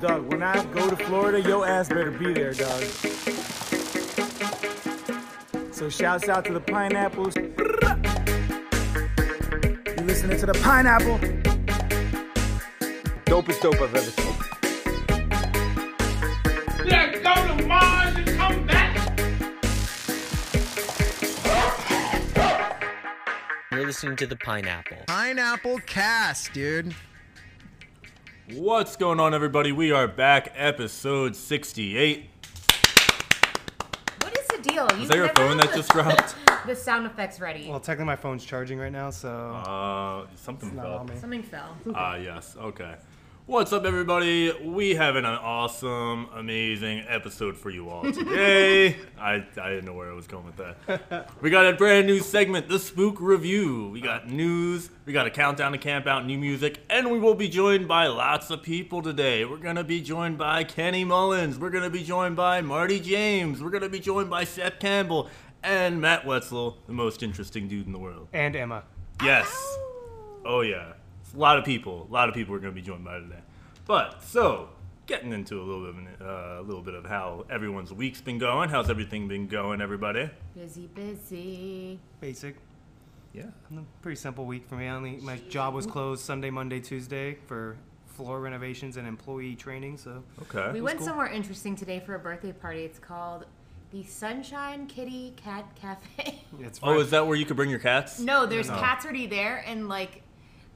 Dog, when I go to Florida, your ass better be there, dog. So shouts out to the pineapples. You listening to the pineapple? Dopest dope I've ever seen. Let's go to Mars and come back. You're listening to the Pineapple. Pineapple cast, dude. What's going on, everybody? We are back, episode 68. What is the deal? Is that your phone that just dropped? The sound effects ready. Well, technically my phone's charging right now, so Uh, something not fell. me. Something fell. Ah, yes. Okay. What's up, everybody? We have an awesome, amazing episode for you all today. I, I didn't know where I was going with that. We got a brand new segment, the Spook Review. We got news, we got a countdown to camp out, new music, and we will be joined by lots of people today. We're going to be joined by Kenny Mullins. We're going to be joined by Marty James. We're going to be joined by Seth Campbell and Matt Wetzel, the most interesting dude in the world. and Emma. Yes. Oh yeah. It's a lot of people. A lot of people are going to be joined by today. But so getting into a little bit, of, an- uh, a little bit of how everyone's week's been going. How's everything been going, everybody? Busy, busy. Basic. Yeah. Pretty simple week for me. I only my job was closed Sunday, Monday, Tuesday for floor renovations and employee training. So Okay. We went cool. somewhere interesting today for a birthday party. It's called the Sunshine Kitty Cat Cafe. it's oh, is that where you could bring your cats? no, there's No. cats already there, and like,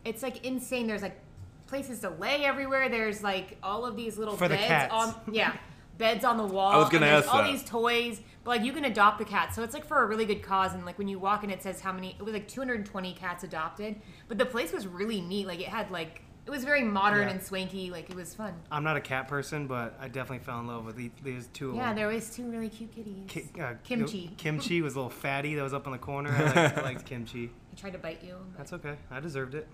it's like insane. There's like places to lay everywhere. There's like all of these little For the beds cats. on, yeah, beds on the wall. I was gonna and there's ask all that. these toys. But like, you can adopt the cats, so it's like for a really good cause. And like when you walk in, it says how many. It was like 220 cats adopted, but the place was really neat. Like it had like. It was very modern Yeah. and swanky. Like it was fun. I'm not a cat person, but I definitely fell in love with the- these two. of Yeah, them. there was two really cute kitties. Ki- uh, Kimchi. Kimchi was a little fatty that was up in the corner. I liked, I liked kimchi. He tried to bite you. but- That's okay. I deserved it.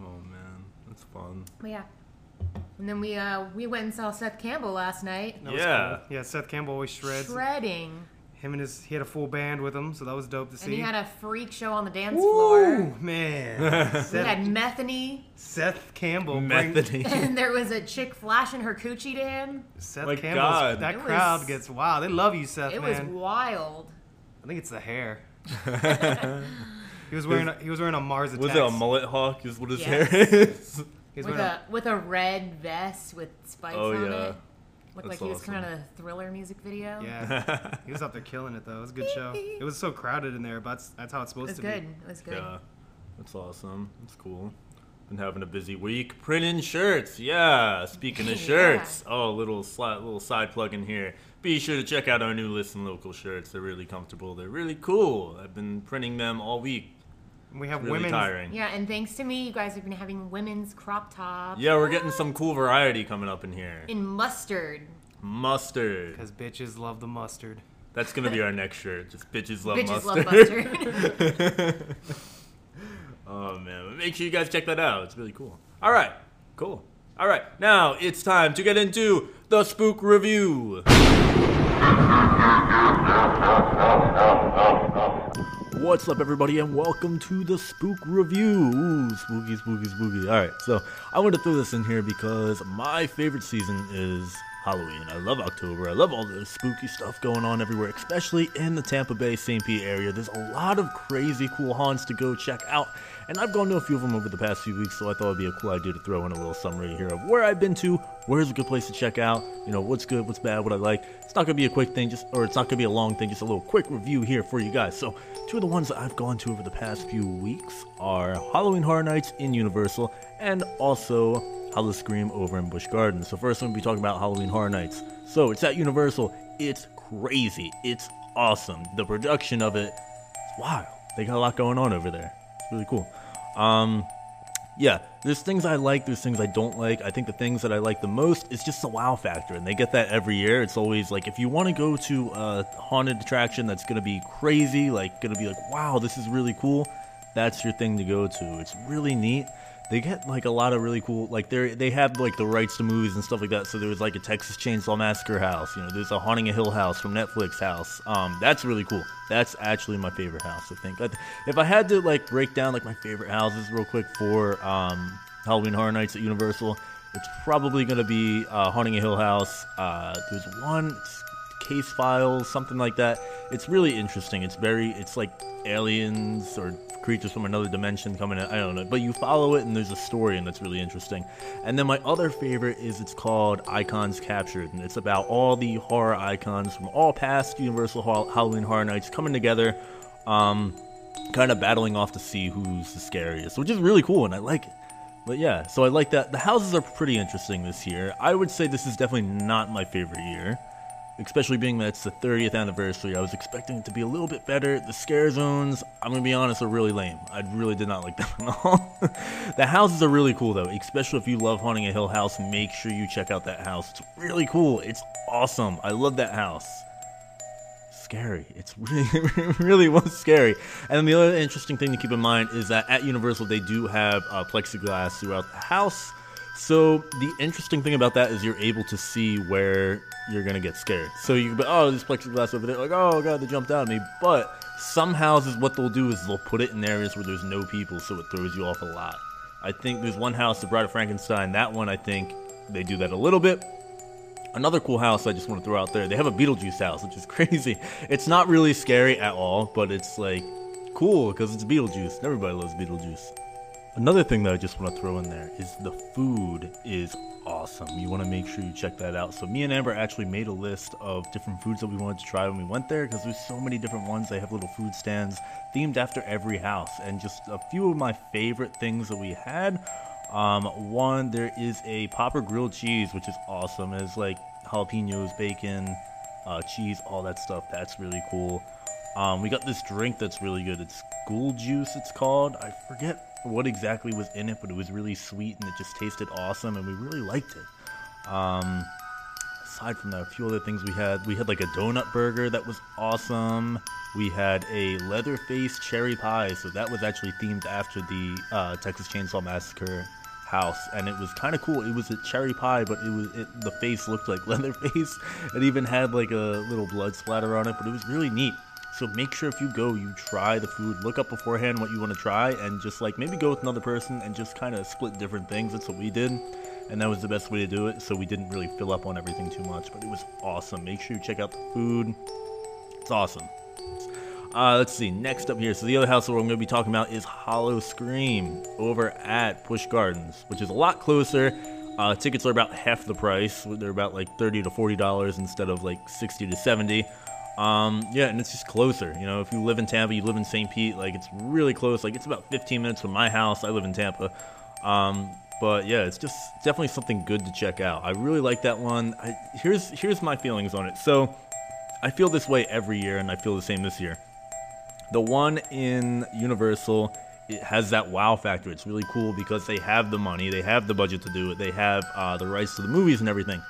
Oh man, that's fun. But yeah. And then we uh we went and saw Seth Campbell last night. That was Yeah. cool. Yeah. Seth Campbell always shreds. Shredding. Him and his he had a full band with him, so that was dope to see. And he had a freak show on the dance Ooh, floor. man. We had Seth, Methany, Seth Campbell. bring- Methody. and there was a chick flashing her coochie to him. Seth My Campbell's God. that It crowd was- gets wild. They love you, Seth, It was man. wild. I think it's the hair. he was wearing a, he was wearing a Mars attack. Was it a mullet hawk? Is what his Yes. hair is. He was With wearing a with a red vest with spikes Oh, on yeah. it. Looked like That's he was coming awesome. out of a thriller music video. yeah. he was up there killing it though. It was a good show. It was so crowded in there, but that's, that's how it's It supposed was to good. be. It was good. It was good. Yeah, that's awesome. That's cool. Been having a busy week printing shirts. Yeah, speaking of Yeah. shirts, oh, little sli- little side plug in here. Be sure to check out our new Listen Local shirts. They're really comfortable. They're really cool. I've been printing them all week. We have Really women. tiring. Yeah, and thanks to me, you guys have been having women's crop tops Yeah, we're getting some cool variety coming up in here. in mustard. Mustard. Because bitches love the mustard. That's gonna be our next shirt. Just bitches love mustard. Bitches mustard. love mustard. Oh man, but make sure you guys check that out. It's really cool. All right, cool. All right, now it's time to get into the spook review. What's up, everybody, and welcome to the spook review. Ooh, spooky, spooky, spooky. All right, so I want to throw this in here because my favorite season is Halloween. I love October. I love all the spooky stuff going on everywhere, especially in the Tampa Bay, St. Pete area. There's a lot of crazy, cool haunts to go check out, and I've gone to a few of them over the past few weeks, so I thought it'd be a cool idea to throw in a little summary here of where I've been to, where's a good place to check out, you know, what's good, what's bad, what I like. It's not gonna be a quick thing, just or it's not gonna be a long thing, just a little quick review here for you guys. So, two of the ones that I've gone to over the past few weeks are Halloween Horror Nights in Universal and also Howl Scream over in Busch Gardens. So first, I'm gonna be talking about Halloween Horror Nights. So it's at Universal. It's crazy. It's awesome. The production of it, it's wild. They got a lot going on over there. It's really cool. Um, yeah, there's things I like, there's things I don't like. I think the things that I like the most is just the wow factor, and they get that every year. It's always like if you want to go to a haunted attraction that's gonna be crazy, like gonna be like, wow, this is really cool, that's your thing to go to. It's really neat. They get like a lot of really cool, like they they have like the rights to movies and stuff like that. So there was like a Texas Chainsaw Massacre house, you know, there's a Haunting a Hill house from Netflix house. Um, that's really cool. That's actually my favorite house. I think. If I had to like break down like my favorite houses real quick for um, Halloween Horror Nights at Universal, it's probably going to be uh, Haunting a Hill House. Uh, there's one case files, something like that. It's really interesting. It's very, it's like aliens or creatures from another dimension coming in. I don't know, but you follow it and there's a story and that's really interesting. And then my other favorite is it's called Icons Captured, and it's about all the horror icons from all past Universal Halloween Horror Nights coming together. Um, kind of battling off to see who's the scariest, which is really cool, and I like it. But yeah, so I like that. The houses are pretty interesting this year. I would say this is definitely not my favorite year, especially being that it's the 30th anniversary. I was expecting it to be a little bit better. The scare zones, I'm gonna be honest, are really lame. I really did not like them at all. the houses are really cool though, especially if you love haunting a hill house. Make sure you check out that house. It's really cool. It's awesome. I love that house scary. It's really, really was scary. And the other interesting thing to keep in mind is that at Universal they do have uh, plexiglass throughout the house. So the interesting thing about that is you're able to see where you're gonna get scared. So you be, oh, this plexiglass over there. Like, oh god, they jumped out at me. But some houses, what they'll do is they'll put it in areas where there's no people, so it throws you off a lot. I think there's one house, the Bride of Frankenstein. That one, I think they do that a little bit. Another cool house I just want to throw out there. They have a Beetlejuice house, which is crazy. It's not really scary at all, but it's like cool because it's Beetlejuice. Everybody loves Beetlejuice. Another thing that I just want to throw in there is the food is awesome. You want to make sure you check that out. So me and Amber actually made a list of different foods that we wanted to try when we went there because there's so many different ones. They have little food stands themed after every house, and just a few of my favorite things that we had um, one, there is a popper grilled cheese, which is awesome. It's like jalapenos, bacon, uh, cheese, all that stuff. That's really cool. Um, we got this drink that's really good. It's Ghoul Juice, it's called. I forget what exactly was in it, but it was really sweet and it just tasted awesome, and we really liked it. Um, aside from that, a few other things we had. We had like a donut burger that was awesome. We had a Leatherface cherry pie, so that was actually themed after the uh, Texas Chainsaw Massacre house, and it was kind of cool. It was a cherry pie, but it was it, the face looked like Leatherface. It even had like a little blood splatter on it, but it was really neat. So make sure if you go, you try the food. Look up beforehand what you want to try, and just like maybe go with another person and just kind of split different things. That's what we did, and that was the best way to do it. So we didn't really fill up on everything too much, but it was awesome. Make sure you check out the food. It's awesome. Uh, let's see. Next up here, so the other house that we're going to be talking about is Howl-O-Scream over at Busch Gardens, which is a lot closer. Uh, tickets are about half the price. They're about like thirty to forty dollars instead of like sixty to seventy. Um, yeah, and it's just closer. You know, if you live in Tampa, you live in St. Pete, like it's really close. Like it's about 15 minutes from my house. I live in Tampa. Um, but yeah, it's just definitely something good to check out. I really like that one. I, here's here's my feelings on it. So I feel this way every year, and I feel the same this year. The one in Universal it has that wow factor. It's really cool because they have the money, they have the budget to do it, they have uh, the rights to the movies and everything.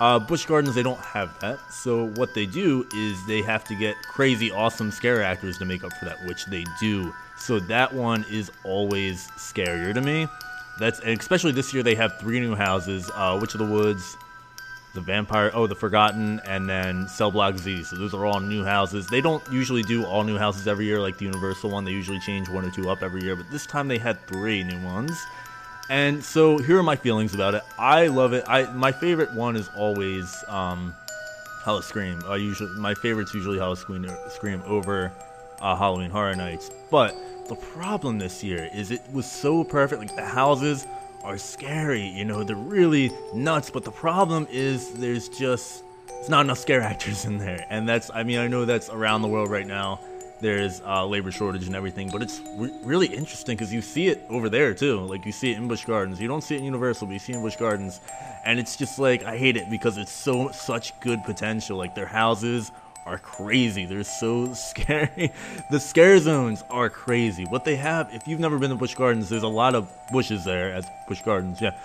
Uh, Busch Gardens, they don't have that. So what they do is they have to get crazy, awesome scare actors to make up for that, which they do. So that one is always scarier to me. That's especially this year. They have three new houses: uh, Witch of the Woods, the Vampire, oh, the Forgotten, and then Cell Block Z. So those are all new houses. They don't usually do all new houses every year like the Universal one. They usually change one or two up every year, but this time they had three new ones. And so here are my feelings about it. I love it. I my favorite one is always um, Howl-O-Scream. I usually my favorite's usually Howl-O-Scream Scream over uh, Halloween Horror Nights. But the problem this year is it was so perfect. Like the houses are scary. You know, they're really nuts. But the problem is there's just it's not enough scare actors in there, and that's I mean I know that's around the world right now. There's labor shortage and everything, but it's re- really interesting because you see it over there too. Like you see it in Busch Gardens. You don't see it in Universal, but you see it in Busch Gardens, and it's just like I hate it because it's so such good potential. Like their houses are crazy. They're so scary. the scare zones are crazy. What they have, if you've never been to Busch Gardens, there's a lot of bushes there at Busch Gardens, yeah.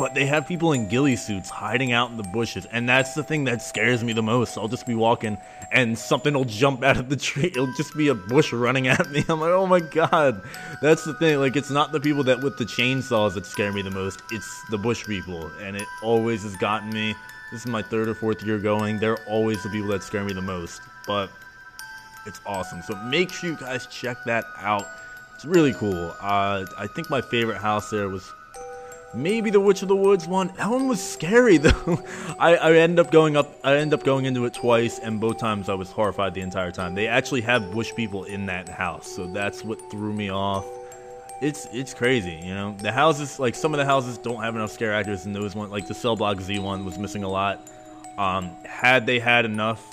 But they have people in ghillie suits hiding out in the bushes, and that's the thing that scares me the most. I'll just be walking, and something will jump out of the tree. It'll just be a bush running at me. I'm like, oh my god. That's the thing. Like, it's not the people that with the chainsaws that scare me the most. It's the bush people, and it always has gotten me. This is my third or fourth year going. They're always the people that scare me the most. But it's awesome. So make sure you guys check that out. It's really cool. Uh, I think my favorite house there was Maybe the Witch of the Woods one. That one was scary though. I, I end up going up. I end up going into it twice, and both times I was horrified the entire time. They actually have bush people in that house, so that's what threw me off. It's it's crazy, you know. The houses, like some of the houses, don't have enough scare actors, and those one, like the Cell Block Z one, was missing a lot. Um, had they had enough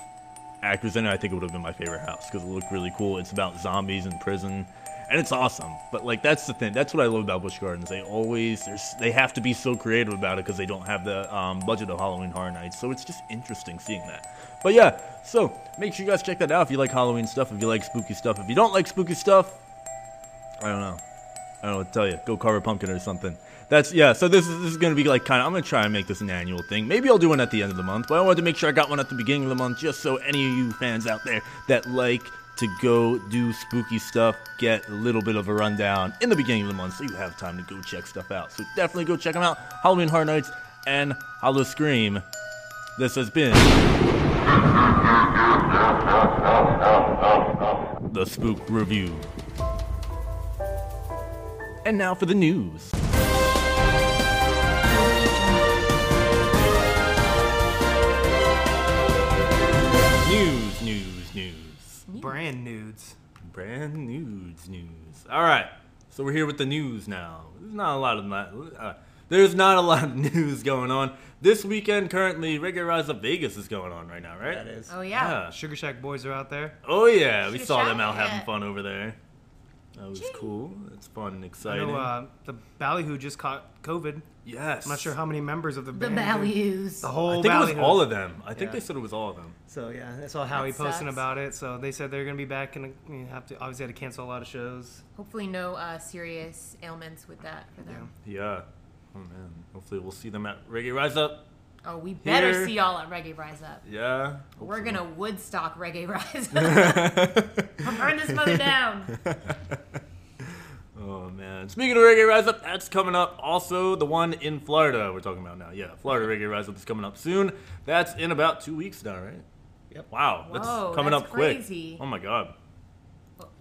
actors in it, I think it would have been my favorite house because it looked really cool. It's about zombies in prison, and it's awesome. But like that's the thing. That's what I love about Busch Gardens. They always they have to be so creative about it because they don't have the um, budget of Halloween Horror Nights. So it's just interesting seeing that. But yeah, so make sure you guys check that out if you like Halloween stuff. If you like spooky stuff. If you don't like spooky stuff, I don't know. I don't know what to tell you. Go carve a pumpkin or something. That's yeah. So this is this is gonna be like kind of. I'm gonna try and make this an annual thing. Maybe I'll do one at the end of the month. But I wanted to make sure I got one at the beginning of the month, just so any of you fans out there that like to go do spooky stuff get a little bit of a rundown in the beginning of the month, so you have time to go check stuff out. So definitely go check them out. Halloween Horror Nights and Howl-O-Scream. This has been the Spook Review. And now for the news. News, news, news. Brand nudes. Brand nudes news. All right, so we're here with the news now. There's not a lot of. Uh, there's not a lot of news going on this weekend. Currently, Reggae Rise Up Vegas is going on right now, right? That is. Oh yeah. Sugar Shack boys are out there. Oh yeah, we Sugar saw them Shack, out having fun over there. That was cool. It's fun and I exciting. know uh, the Ballyhoo just caught COVID. Yes. I'm not sure how many members of the band. The band. values. The whole I think it was Ballyhoo. all of them. I think Yeah. they said it was all of them. So yeah, I saw Howie That posting sucks. about it. So they said they're gonna be back and you have to obviously had to cancel a lot of shows. Hopefully no uh, serious ailments with that for them. Yeah. Oh man. Hopefully we'll see them at Reggae Rise Up. Oh, we better Here. see y'all at Reggae Rise Up. Yeah. We're gonna Woodstock Reggae Rise Up. Burn this mother down. Oh man. Speaking of Reggae Rise Up, that's coming up. Also, the one in Florida we're talking about now. Yeah, Florida Reggae Rise Up is coming up soon. That's in about two weeks now, right? Yep. Wow, that's Whoa, coming that's up crazy. quick. Oh my god.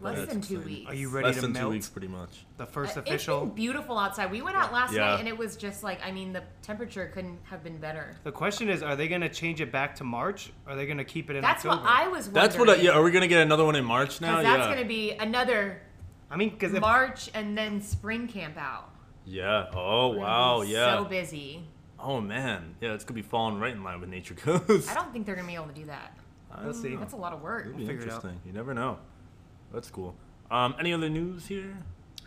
Less That's than two exciting. weeks. Are you ready Less to than melt? two weeks, pretty much. The first Uh, official. It's been beautiful outside. We went out last Yeah. night and it was just like I mean the temperature couldn't have been better. The question is, are they gonna change it back to March? Are they gonna keep it in That's October? what I was wondering. That's what. I, yeah. Are we gonna get another one in March now? That's yeah. gonna be another I mean, because if March and then spring camp out. Yeah. Oh wow. Yeah. So busy. Oh man. Yeah. It's gonna be falling right in line with Nature Coast. I don't think they're gonna be able to do that. let's see. That's a lot of work. It'll be figure it out. interesting. You never know. That's cool. Um, any other news here?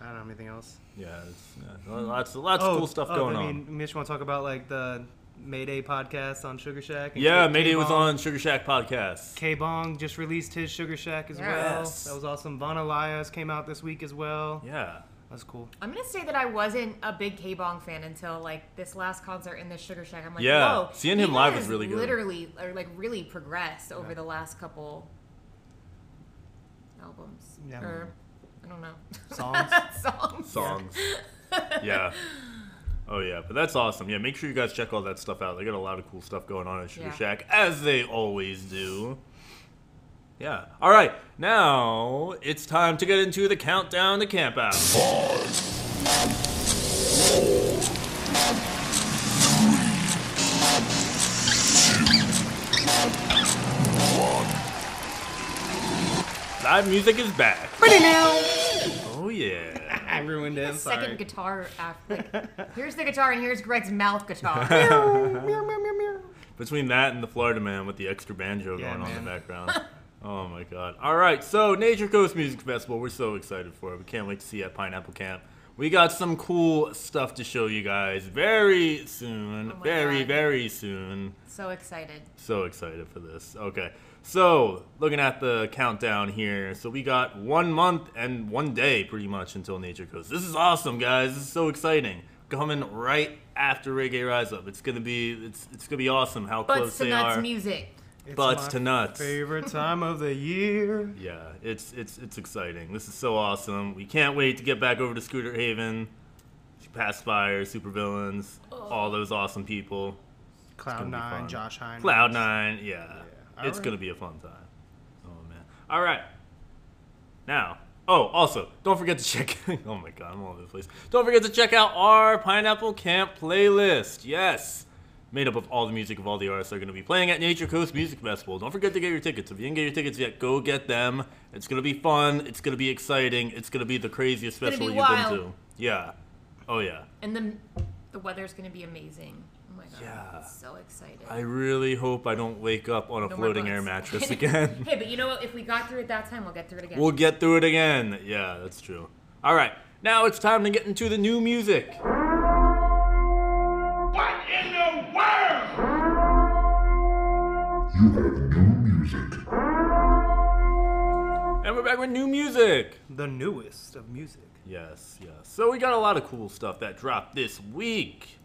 I don't know anything else. Yeah, it's, yeah lots, lots of cool stuff oh, going I on. mean, Mitch, want to talk about like the Mayday podcast on Sugar Shack? and Yeah, K- Mayday was K-Bong- on Sugar Shack podcast. Kbong just released his Sugar Shack as well. That was awesome. Von Elias came out this week as well. Yeah. That's cool. I'm gonna say that I wasn't a big Kbong fan until like this last concert in the Sugar Shack. I'm like, Yeah, whoa, seeing him live was really good. Literally, or like really progressed over the last couple albums. Yeah. Or I don't know. Songs? Songs. Songs. yeah. Oh yeah, but that's awesome. Yeah, make sure you guys check all that stuff out. They got a lot of cool stuff going on at Sugar Yeah. Shack, as they always do. Yeah. All right, now it's time to get into the countdown to camp out. Live music is back. Oh yeah. I ruined it. I'm Second sorry. guitar after. Like, here's the guitar, and here's Greg's mouth guitar. Between that and the Florida Man with the extra banjo Yeah, going on in the background. oh my god. All right, so Nature Coast Music Festival, we're so excited for it. We can't wait to see you at Pineapple Camp. We got some cool stuff to show you guys very soon. Oh very, God. very soon. so excited. So excited for this. Okay. So, looking at the countdown here. So, we got one month and one day pretty much until Nature Coast. This is awesome, guys. This is so exciting. Coming right after Reggae Rise Up. It's going to be it's it's going to be awesome how Butts close to they nuts are. music. It's Butts my to nuts. Favorite time of the year. Yeah, it's it's it's exciting. This is so awesome. We can't wait to get back over to Scooter Haven. Passafire, Super Villains, all oh. those awesome people. Cloud Nine. Josh Hines. Cloud Nine, yeah. All It's right. gonna be a fun time. Oh man. All right. Now, Oh, also, don't forget to check. oh my god, I'm all over the place. Don't forget to check out our Pineapple Camp playlist. Yes, made up of all the music of all the artists that are going to be playing at Nature Coast Music Festival. Don't forget to get your tickets. If you didn't get your tickets yet, go get them. It's going to be fun. It's going to be exciting. It's going to be the craziest festival be you've wild. been to. Yeah. Oh yeah. And the the weather's gonna be amazing. Oh my god, Yeah. I'm so excited. I really hope I don't wake up on a No floating air mattress again. hey, but you know what? If we got through it that time, we'll get through it again. We'll get through it again. Yeah, that's true. All right, now it's time to get into the new music. What in the world? You have new music. And we're back with new music. The newest of music. Yes, yes. So we got a lot of cool stuff that dropped this week.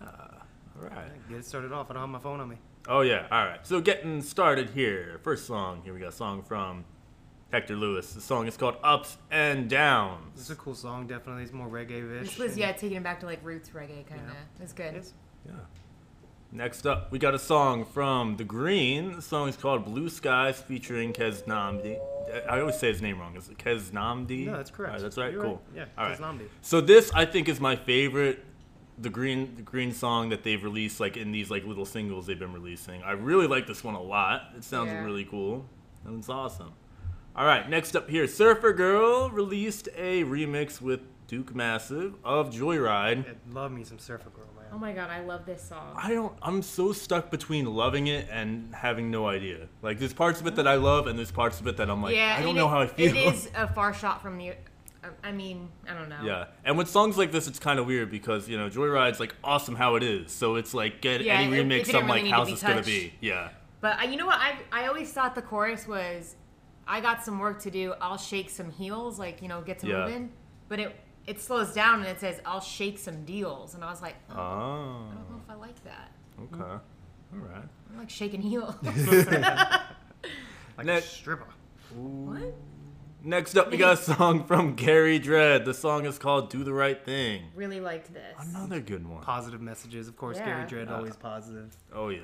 Uh, all right. Get it started off. I don't have my phone on me. Oh yeah. All right. So getting started here. First song. Here we got a song from Hector Lewis. The song is called "Ups and Downs." It's a cool song. Definitely, it's more reggae-ish. this was yeah, taking it back to like roots reggae kind of. Yeah. It's good. Yes. Yeah. Next up, we got a song from The Green. The song is called Blue Skies featuring Keznamdi. I always say his name wrong. Is it Keznamdi? No, that's correct. All right, that's right. You're cool. right. Yeah, All Keznamdi. So this, I think, is my favorite. The green, the green song that they've released, like in these like little singles they've been releasing. I really like this one a lot. It sounds Yeah. really cool, and it's awesome. All right, next up here, Surfer Girl released a remix with Duke Massive of Joyride. Yeah, love me some Surfer Girl, man. Oh my god, I love this song. I don't. I'm so stuck between loving it and having no idea. Like there's parts of it that I love, and there's parts of it that I'm like, yeah, I don't know it- how I feel. It is a far shot from the. Uh, I mean, I don't know. yeah, and with songs like this, it's kind of weird because you know Joyride's like awesome how it is, so it's like get Yeah, any it- it remix. didn't I'm really like, need to how's be this gonna be? Yeah, But I, you know what? I I always thought the chorus was, I got some work to do. I'll shake some heels, like you know, get to Yeah. moving. But it it slows down and it says, I'll shake some deals, and I was like, oh, oh, I don't know if I like that. okay, all right. I'm like shaking heels. Like Next- a stripper. what? Next up, we got a song from Gary Dredd. The song is called "Do the Right Thing." Really liked this. Another good one. Positive messages, of course. Yeah. Gary Dredd always ah. positive. Oh yeah,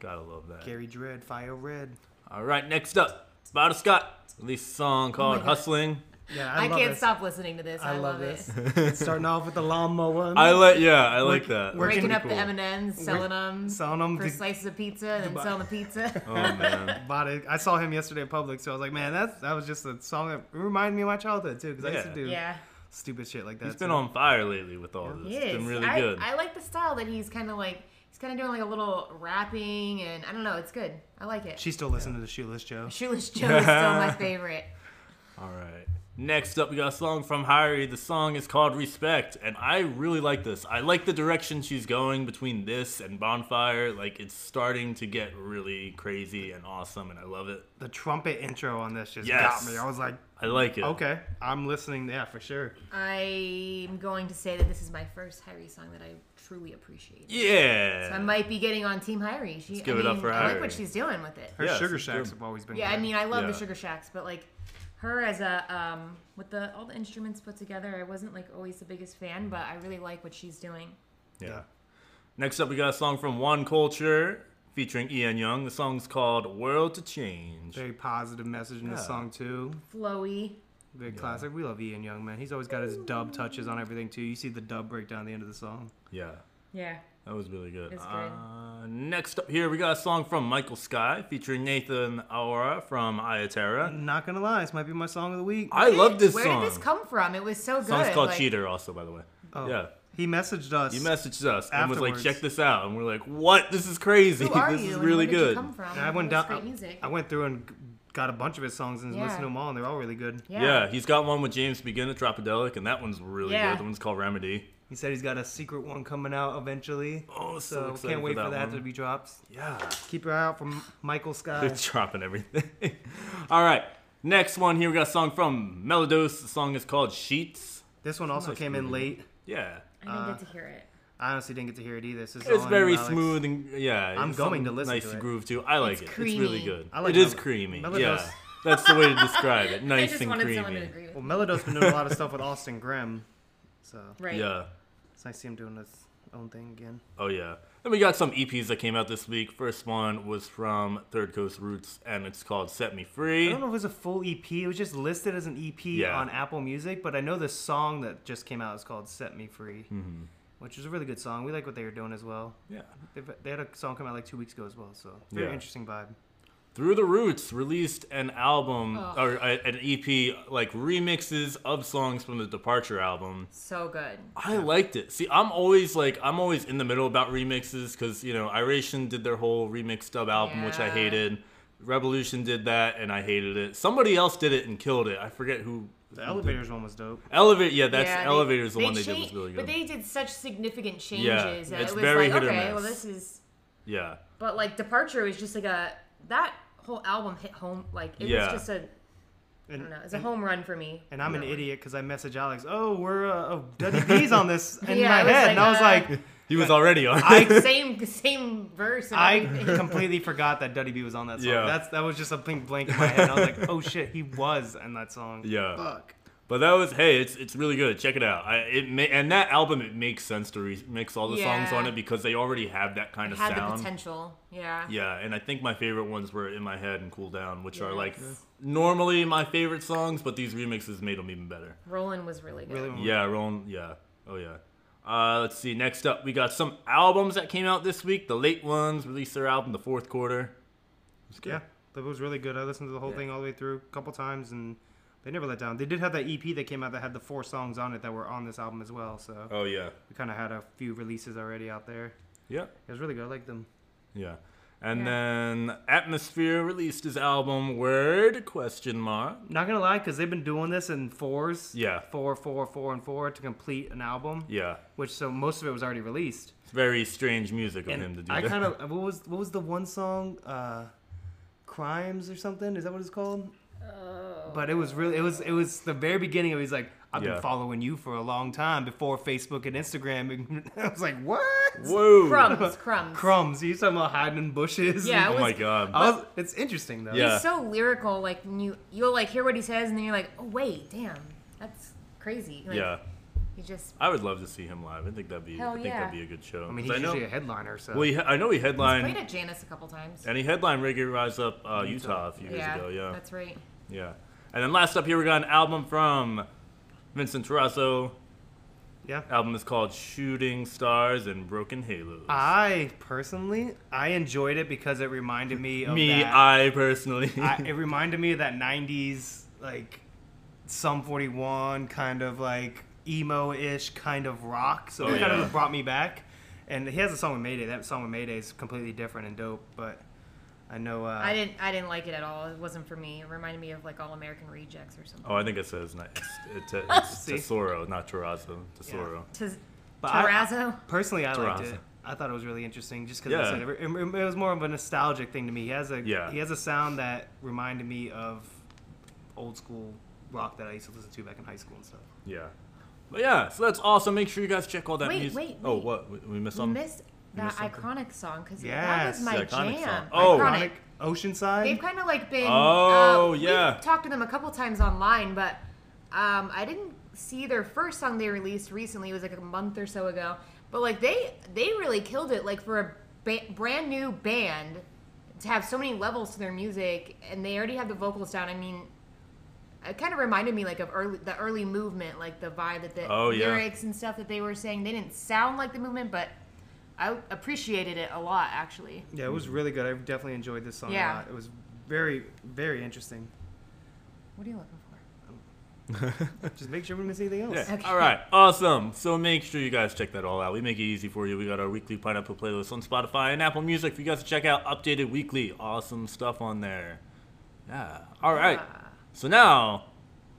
gotta love that. Gary Dredd, Fire Red. All right, next up, Spider Scott released a song oh called God. "Hustling." Yeah, I, I, love can't this. stop listening to this. I, I love, love it. this. Starting off with the lawnmower. I like, yeah, I like Work- that. working Breaking That's up the M and M's, selling them, selling 'em for to- slices of pizza, and then buy- selling the pizza. Oh man. Bought it. I saw him yesterday in public, so I was like, man, that's that was just a song that reminded me of my childhood too, because I used to do yeah, stupid shit like that. He's been too. on fire lately with all this. he It's is. been really I, good. I like the style that he's kind of like. He's kind of doing like a little rapping, and I don't know. It's good. I like it. She's still listening to the Shoeless Joe. Shoeless Joe is still my favorite. all right. Next up, we got a song from Hirie. The song is called Respect, and I really like this. I like the direction she's going between this and Bonfire. Like, it's starting to get really crazy and awesome, and I love it. The trumpet intro on this just Yes. got me. I was like, I like it. okay, I'm listening. Yeah, for sure. I'm going to say that this is my first Hirie song that I truly appreciate. Yeah. So I might be getting on Team Hirie. She, Let's give I it up mean, for I like what she's doing with it. Her Yes, Sugar Shacks have always been. Yeah, I mean, I love Yeah. the Sugar Shacks, but like her as a um with the all the instruments put together, I wasn't like always the biggest fan, but I really like what she's doing. Yeah. Next up, we got a song from One Culture featuring Ian Young. The song's called World to Change. very positive message in this Yeah. song too. Flowy. Very classic. We love Ian Young, man. He's always got his dub touches on everything too. You see the dub breakdown at the end of the song. Yeah. Yeah. That was really good. It's good. Uh, next up here, we got a song from Michael Sky featuring Nathan Aura from Ayaterra. Not gonna lie, this might be my song of the week. I love this song. Where song. did this come from? It was so good. song's called like, Cheater, also, by the way. Oh. Yeah. He messaged us. He messaged us and was like, Afterwards. check this out. And we're like, what? This is crazy. Who are this you? is and really where did good. You come from? And I went That's down. Great music. I went through and got a bunch of his songs and Yeah. listened to them all, and they're all really good. yeah. Yeah. he's got one with James Begin at Tropidelic, and that one's really Yeah. good. The one's called Remedy. He said he's got a secret one coming out eventually. Oh, so, So excited can't wait for, for that, to be dropped. Yeah. Keep your eye out for Michael Sky. It's dropping everything. All right. Next one here, we got a song from Melodose. The song is called Sheets. This one also Nice came in late. Yeah. I didn't Uh, get to hear it. I honestly didn't get to hear it either. This is It's very Alex. smooth and yeah. I'm going to listen nice to to it. groove too. I like It's it. It's really good. I like it is Mel- creamy. Melodose. Yeah. That's the way to describe it. I Nice just and wanted to creamy. agree with. Well, me. Melodo's been doing a lot of stuff with Austin Grimm, so Right. Yeah. It's nice to see him doing his own thing again. Oh yeah. Then we got some EPs that came out this week. First one was from Third Coast Roots, and it's called "Set Me Free." I don't know if it was a full EP. It was just listed as an EP Yeah. on Apple Music, but I know the song that just came out is called "Set Me Free," Mm-hmm. which is a really good song. We like what they were doing as well. Yeah. They've, they had a song come out like two weeks ago as well, so very Yeah. interesting vibe. Through the Roots released an album Oh. or a, an EP like remixes of songs from the Departure album. So good. I liked it. See, I'm always like I'm always in the middle about remixes because you know Iration did their whole remix dub album, which I hated. Rebelution did that, and I hated it. Somebody else did it and killed it. I forget who. The Elovaters one was dope. Elevate, yeah, that's yeah, they- Elovater's the one they did was really good. But they did such significant changes Yeah, it's it was very like, hit or okay, well, this is. yeah, But like Departure was just like a that whole album hit home. Like it Yeah. was just a I And, don't know, it's a and, home run for me. and I'm an one. idiot because I message Alex. Oh, we're uh, oh, Duddy B's on this in Yeah, my head, like, and I was uh, like, he was already on. I same same verse. I completely forgot that Duddy B was on that song. Yeah. That's that was just something blank in my head. I was like, oh shit, he was in that song. yeah. Fuck. But that was hey, it's it's really good. Check it out. I it ma- and that album it makes sense to remix all the songs on it because they already have that kind of had the sound. potential. Yeah. Yeah, and I think my favorite ones were "In My Head" and "Cool Down," which are like normally my favorite songs, but these remixes made them even better. Roland was really good. Really? Yeah, Roland. Yeah. Oh yeah. Uh, let's see. Next up, we got some albums that came out this week. The late ones released their album the fourth quarter. It's good. Yeah, that was really good. I listened to the whole Yeah. thing all the way through a couple times, and they never let down. They did have that EP that came out that had the four songs on it that were on this album as well. So Oh yeah. we kind of had a few releases already out there. Yeah. It was really good. I liked them. Yeah. And Yeah. then Atmosphere released his album Word question mark. Not gonna lie, because they've been doing this in fours. Yeah. Four, four, four, and four to complete an album. Yeah. Which so most of it was already released. It's very strange music of And him to do I kind of what was what was the one song? Uh, Crimes or something? Is that what it's called? But it was really it was it was the very beginning. It was like I've Yeah. been following you for a long time before Facebook and Instagram. I was like, what? Whoa. Crumbs, crumbs. Crumbs. You talking about hiding in bushes? Yeah, Oh was, my god. Was, it's interesting though. Yeah. He's so lyrical. Like when you you'll like hear what he says, and then you're like, oh wait, damn, that's crazy. Like, yeah. He just I would love to see him live. I think that'd be. Hell I think yeah. that'd be a good show. I mean, 'Cause he's know, usually a headliner, so well, he, I know he headlined played at Janice a couple times. and he headlined Reggae Rise Up uh, Utah a few years ago. Yeah, that's right. yeah. And then last up here, we got an album from Vincent Terrazzo. yeah. Album is called Shooting Stars and Broken Halos. I personally, I enjoyed it because it reminded me of Me, that. I personally. I, it reminded me of that '90s like Sum 41 kind of like emo-ish kind of rock. So Oh, it kind of brought me back. And he has a song with Mayday. That song with Mayday is completely different and dope. But I know. Uh, I didn't I didn't like it at all. It wasn't for me. It reminded me of like All American Rejects or something. oh, I think it says ni- it's, it's, it's Tesoro, not Terrazzo. Tesoro. Tis- But Terrazzo. Personally, I liked it. I thought it was really interesting, just because Yeah. said it, it, it was more of a nostalgic thing to me. He has a Yeah. he has a sound that reminded me of old school rock that I used to listen to back in high school and stuff. Yeah. But yeah, so that's awesome. Make sure you guys check all that Wait, music. wait, Oh, wait. what? We, we missed We something? missed that missed something? iconic song because that Yes, was my the iconic jam. song. Oh. Iconic. Iconic Oceanside. They've kind of like been. Oh, uh, yeah. We've talked to them a couple times online, but um, I didn't see their first song they released recently. It was like a month or so ago. But like they they really killed it. Like for a ba- brand new band to have so many levels to their music, and they already had the vocals down. I mean. It kind of reminded me like of early the early movement, like the vibe that the Oh, yeah. lyrics and stuff that they were saying. They didn't sound like the movement, but I appreciated it a lot actually. Yeah, it was really good. I definitely enjoyed this song Yeah. a lot. It was very, very interesting. What are you looking for? Just make sure we don't miss anything else. Yeah. Okay. All right. Awesome. So make sure you guys check that all out. We make it easy for you. We got our weekly Pineapple playlist on Spotify and Apple Music for you guys to check out. Updated weekly. Awesome stuff on there. Yeah. All right. So now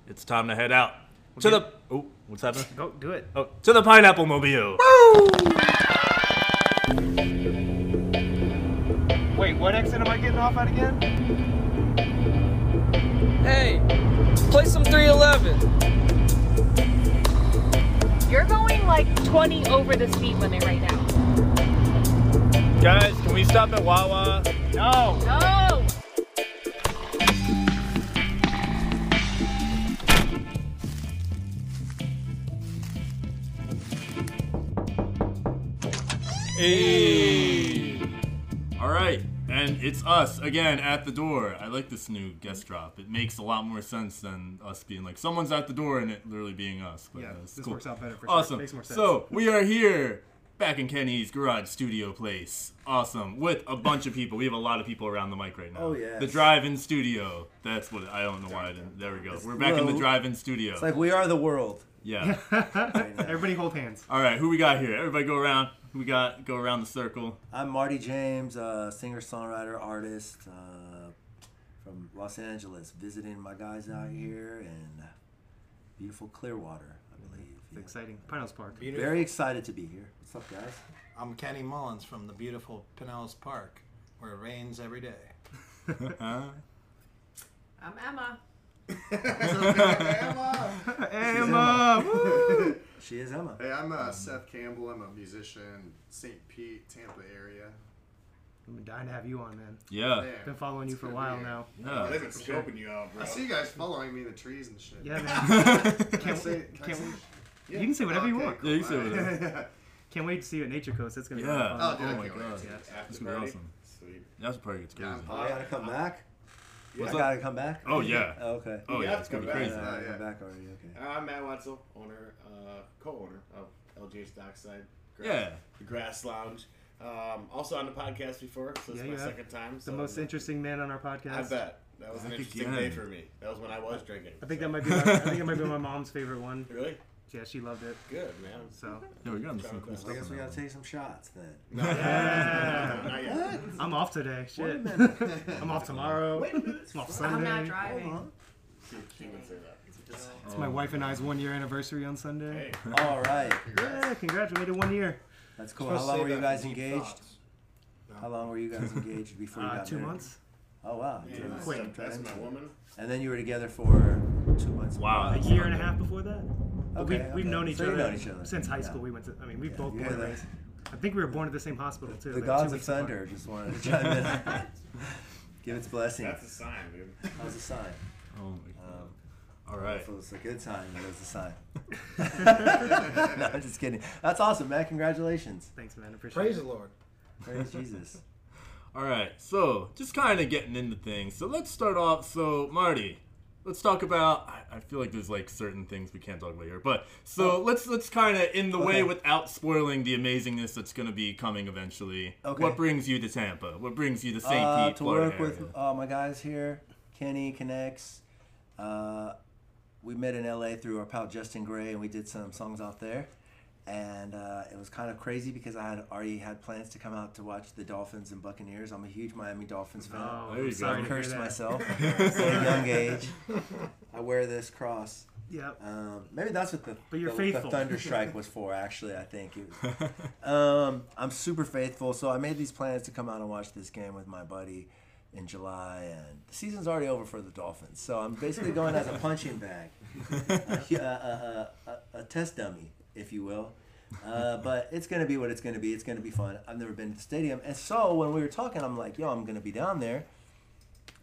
it's time to head out to the. Oh, what's happening? Go do it. Oh, to the Pineapple Mobile. Wait, what exit am I getting off at again? Hey, play some 311. You're going like 20 over the speed limit right now. Guys, can we stop at Wawa? No. No! All right, and it's us again at the door. I like this new guest drop. It makes a lot more sense than us being like someone's at the door and it literally being us. But Yeah, uh, this cool. works out better for sure. Awesome. Makes more sense. So we are here back in Kenny's garage studio place. Awesome. With a bunch of people. We have a lot of people around the mic right now. Oh, yes. The drive-in studio. That's what I don't know why I didn't. There we go. We're back in the drive-in studio. It's like we are the world. yeah. Everybody hold hands. All right. Who we got here? Everybody go around. Who we got? Go around the circle. I'm Marty James, uh, singer, songwriter, artist uh, from Los Angeles, visiting my guys out here in beautiful Clearwater, I believe. It's Yeah. exciting. Pinellas Park. Very excited to be here. What's up, guys? I'm Kenny Mullins from the beautiful Pinellas Park, where it rains every day. Huh? I'm Emma. Emma! Woo! She is Emma. Hey, I'm uh, Seth Campbell. I'm a musician, St. Pete, Tampa area. I'm dying to have you on, man. Yeah. Man, Been following you it's for a while to hear. now. Yeah. They've been scoping you out, bro. I see you guys following me in the trees and shit. Yeah, man. Can I Can't, say, can can't say- wait. Yeah. You can say whatever you Okay, want. Yeah, you say whatever. Can't wait to see you at Nature Coast. That's gonna be Yeah. a lot Oh, dude, Oh my god. wait. Yeah, That's gonna be awesome. Sweet. That's probably gets crazy. Yeah. I gotta come back. What's I up? gotta come back. Oh yeah. Oh, okay. Oh You yeah. have It's gonna be come crazy. Yeah, I yeah. come back already. Okay. Uh, I'm Matt Wetzel, owner, uh, co-owner of LJ's Dockside. Grass, Yeah. The Grass Lounge. Um, also on the podcast before, so it's Yeah, my you have. second time. The So most interesting man on our podcast. I bet that was an interesting again. day for me. That was when I was drinking. I think so- that might be. My, I think it might be my mom's favorite one. really Yeah, she loved it. good, man. So Yeah, we're gonna some cool I stuff. guess we gotta take some shots then. No, Yeah. not yet. I'm off today. Shit. I'm off tomorrow. I'm off Sunday. I'm not driving. She, she would say that. It's my wife and I's one year anniversary on Sunday. Hey, All right. Yeah, congratulated one year. That's cool. How long were you guys engaged? How long were you guys engaged before you Uh, got two married? months. Oh wow. yeah, Two months. Quick. That's my woman. And then you were together for two months. Wow. A year and a half before that. But Okay, we've, we've okay. known each So other known each other. since high Yeah. school. We went to. I mean, we've Yeah, both you born hear raised. I think we were born at the same hospital too. The like gods two of weeks apart. thunder just wanted to chime in. Give its blessing. That's a sign, dude. How's a sign? Oh my god. Um, All right. If it was a good sign, it was a sign. no, I'm just kidding. That's awesome, man. Congratulations. Thanks, man. Appreciate Praise it. Praise the Lord. Praise Jesus. All right. So just kind of getting into things. So let's start off. So Marty, let's talk about. I- feel like there's like certain things we can't talk about here, but so let's let's kind of in the way without spoiling the amazingness that's going to be coming eventually. Okay. What brings you to Tampa? What brings you to St. Uh, Pete, to Florida work with uh, my guys here, Kenny connects. Uh, we met in LA through our pal Justin Gray, and we did some songs out there. And uh, it was kind of crazy because I had already had plans to come out to watch the Dolphins and Buccaneers. I'm a huge Miami Dolphins fan. Oh, There you I'm go. I cursed myself at a young age. I wear this cross. Yep. Um, maybe that's what the, But you're the, faithful. the thunder strike was for. Actually, I think. It was. um, I'm super faithful, so I made these plans to come out and watch this game with my buddy in July, and the season's already over for the Dolphins. So I'm basically going as a punching bag, a, a, a, a, a test dummy, if you will. Uh, but it's gonna be what it's gonna be. It's gonna be fun. I've never been to the stadium, and so when we were talking, I'm like, "Yo, I'm gonna be down there,"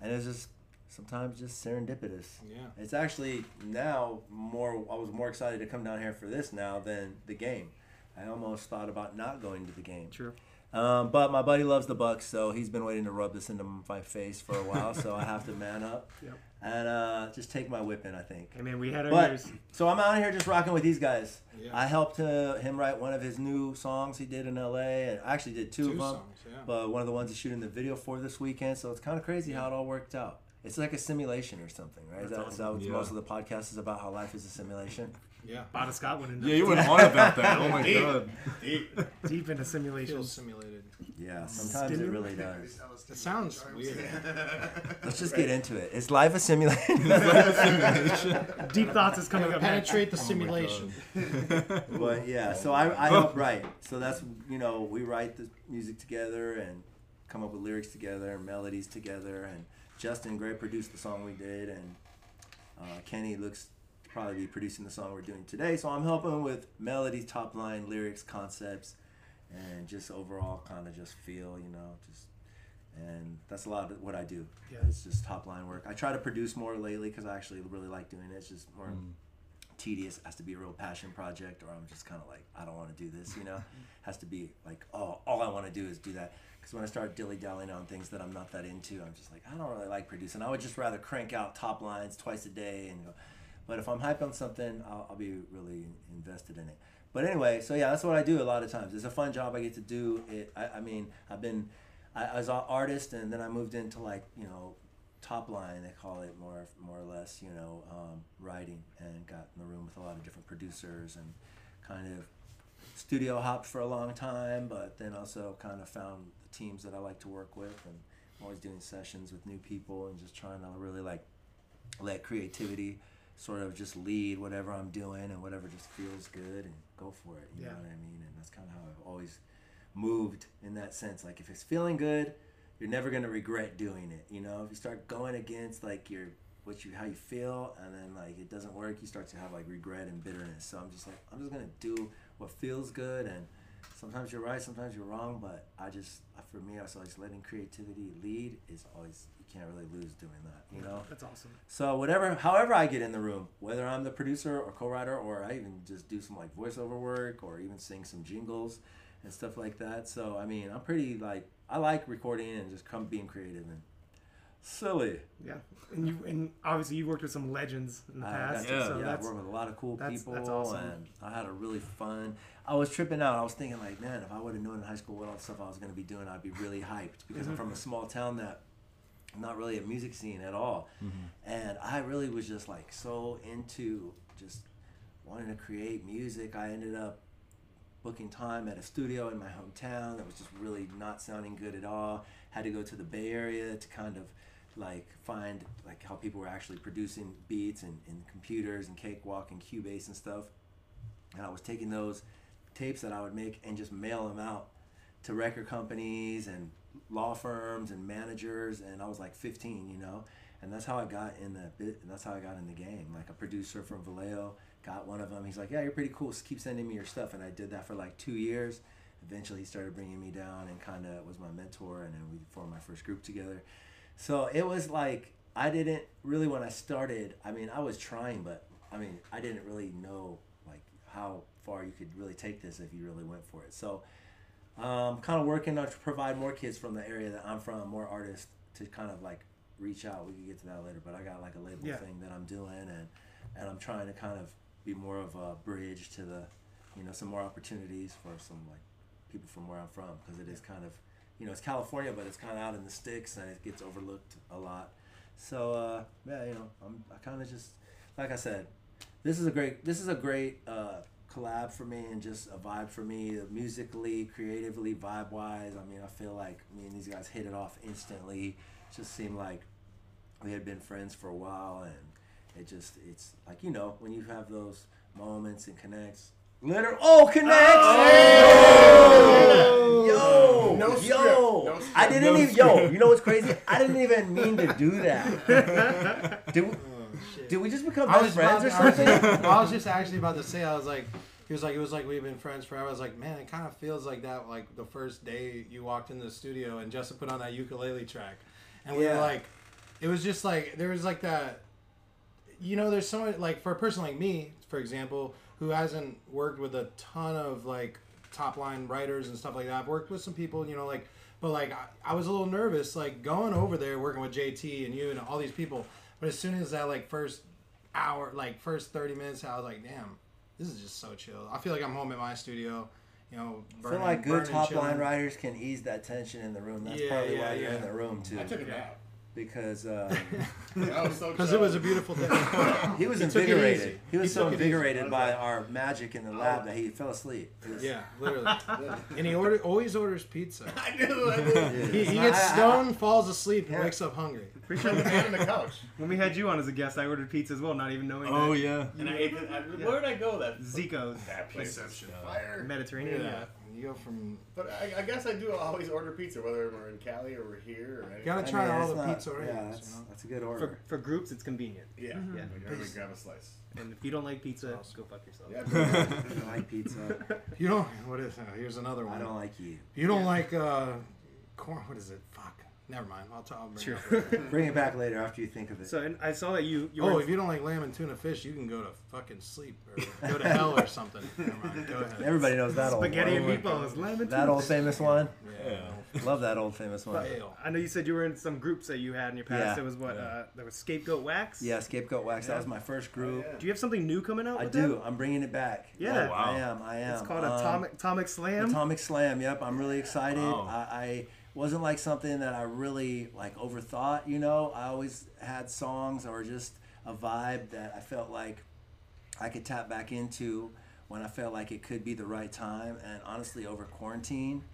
and it's just sometimes just serendipitous. Yeah. It's actually now more. I was more excited to come down here for this now than the game. I almost thought about not going to the game. True. Um, but my buddy loves the Bucks, so he's been waiting to rub this into my face for a while. so I have to man up Yep. and uh, just take my whipping. I think. Hey man, we had our But years. so I'm out here just rocking with these guys. Yeah. I helped uh, him write one of his new songs he did in LA, and I actually did two, Two of them. songs, yeah. But one of the ones he's shooting the video for this weekend, so it's kind of crazy how it all worked out. It's like a simulation or something, right? Is That's that, is that what Yeah. most of the podcast is about? How life is a simulation. Yeah. Bada Scott went into Yeah, you went on about that. Oh my Deep. god. Deep. deep into Feels simulations. simulated. Yeah, sometimes it really does. It sounds weird. Let's just get into it. Is life a simulation? Deep thoughts is coming up. Penetrate the simulation. but yeah, so I, I help write. So that's you know we write the music together and come up with lyrics together and melodies together. And Justin Gray produced the song we did, and uh, Kenny looks to probably be producing the song we're doing today. So I'm helping with melodies, top line, lyrics, concepts, and just overall kind of just feel, you know, just. And that's a lot of what I do. Yeah. It's just top line work. I try to produce more lately because I actually really like doing it. It's just more mm. tedious. It has to be a real passion project, or I'm just kind of like, I don't want to do this, you know. Mm. has to be like, oh, all I want to do is do that. Because when I start dilly dallying on things that I'm not that into, I'm just like, I don't really like producing. I would just rather crank out top lines twice a day and go. But if I'm hyped on something, I'll, I'll be really invested in it. But anyway, so yeah, that's what I do a lot of times. It's a fun job I get to do. It. I, I mean, I've been, I, I was an artist, and then I moved into like you know, top line they call it more more or less. You know, um, writing and got in the room with a lot of different producers and kind of studio hopped for a long time, but then also kind of found the teams that I like to work with, and I'm always doing sessions with new people and just trying to really like let creativity sort of just lead whatever I'm doing and whatever just feels good and go for it. You Yeah. know what I mean? And that's kind of how I've always moved in that sense. Like if it's feeling good, you're never gonna regret doing it. You know, if you start going against like your what you how you feel and then like it doesn't work, you start to have like regret and bitterness. So I'm just like I'm just gonna do what feels good and sometimes you're right, sometimes you're wrong, but I just for me I was always letting creativity lead is always you can't really lose doing that. You know? That's awesome. So whatever, however I get in the room, whether I'm the producer or co-writer, or I even just do some like voiceover work, or even sing some jingles and stuff like that. So I mean, I'm pretty like I like recording and just come being creative and silly. Yeah, and you and obviously you worked with some legends in the I got past. to- so yeah, I worked with a lot of cool that's- people, that's awesome. and I had a really fun. I was tripping out. I was thinking like, man, if I would have known in high school what all the stuff I was going to be doing, I'd be really hyped because I'm Mhm. from a small town that not really a music scene at all, and I really was just like so into just wanting to create music. I ended up booking time at a studio in my hometown that was just really not sounding good at all. Had to go to the Bay Area to kind of like find like how people were actually producing beats and, and computers and Cakewalk and Cubase and stuff. And I was taking those tapes that I would make and just mail them out to record companies and law firms and managers and I was like 15, you know. And that's how I got in the bit that's how I got in the game. Like a producer from Vallejo got one of them. He's like, "Yeah, you're pretty cool. Keep sending me your stuff." And I did that for like 2 years. Eventually he started bringing me down and kind of was my mentor and then we formed my first group together. So it was like I didn't really when I started. I mean, I was trying, but I mean, I didn't really know like how far you could really take this if you really went for it. So, um, kind of working on to provide more kids from the area that I'm from, more artists to kind of like reach out. We can get to that later, but I got like a label Yeah. thing that I'm doing, and and I'm trying to kind of be more of a bridge to the, you know, some more opportunities for some like people from where I'm from because it is kind of, you know, it's California, but it's kind of out in the sticks and it gets overlooked a lot. So uh, yeah, you know, I'm I kind of just like I said, this is a great this is a great uh, collab for me and just a vibe for me uh, musically, creatively, vibe wise. I mean, I feel like me and these guys hit it off instantly. It just seemed like we had been friends for a while and it just it's like you know when you have those moments and connects. Liter oh connects. Yo, No yo, no script. I didn't No even. Yo, you know what's crazy? I didn't even mean to do that. Did we, oh, did we just become best friends about, or I, was something? just, I was just actually about to say, I was like, he was like, it was like we've been friends forever. I was like, man, it kind of feels like that, like the first day you walked into the studio and Justin put on that ukulele track, and we Yeah. were like, it was just like there was like that, you know, there's someone like for a person like me, for example, who hasn't worked with a ton of like top line writers and stuff like that. I've worked with some people, you know, like, but like I, I was a little nervous, like going over there working with JT and you and all these people. But as soon as that like first hour, like first thirty minutes, I was like, damn, this is just so chill. I feel like I'm home in my studio, you know. I feel like good burning, top line writers can ease that tension in the room. That's Yeah, probably yeah, why you're in the room too. I took it nap. Because uh, I so Because it was a beautiful day. he was He invigorated. He was He so took it easy. invigorated by our magic in the lab that he fell asleep. Was- Yeah, literally. and he order, always orders pizza. I knew. I knew. He, he gets I- stoned, falls asleep, and Yeah. wakes up hungry. Pretty sure Man on the couch. when we had you on as a guest, I ordered pizza as well, not even knowing. Oh that. yeah. And I ate it. I, Where did I go? That Zico's that place. Perception. Fire. Mediterranean. Yeah. You go from. But I, I guess I do always order pizza, whether we're in Cali or we're here or anything. Gotta I try mean, all the not- pizza Yeah, rings, that's, you know? that's a good order. For, for groups, it's convenient. Yeah. Yeah. Like, everybody grab a slice. And if you don't like pizza, go fuck yourself. Yeah. I don't like pizza. You don't. What is? Uh, here's another one. I don't like you. You don't like uh, corn. What is it? Fuck. Never mind. I'll, t- I'll bring True. it up later. Bring it back later after you think of it. So and I saw that you. you oh, were- if you don't like lamb and tuna fish, you can go to fucking sleep or go to hell or something. Never mind. Go ahead. Everybody knows that old Spaghetti one. and meatballs, lamb and tuna. That old famous one. Yeah. Love that old famous one. Fail. I know you said you were in some groups that you had in your past. Yeah. There was what? Yeah. Uh, there was Scapegoat Wax. Yeah, Scapegoat Wax. That was my first group. Do you have something new coming out? I with do. them? I'm bringing it back. Yeah. Oh, I am. I am. It's called Um, Atomic Atomic Slam. Atomic Slam. Yep, I'm really excited. Wow. I, I wasn't like something that I really like overthought. You know, I always had songs or just a vibe that I felt like I could tap back into when I felt like it could be the right time. And honestly, over quarantine,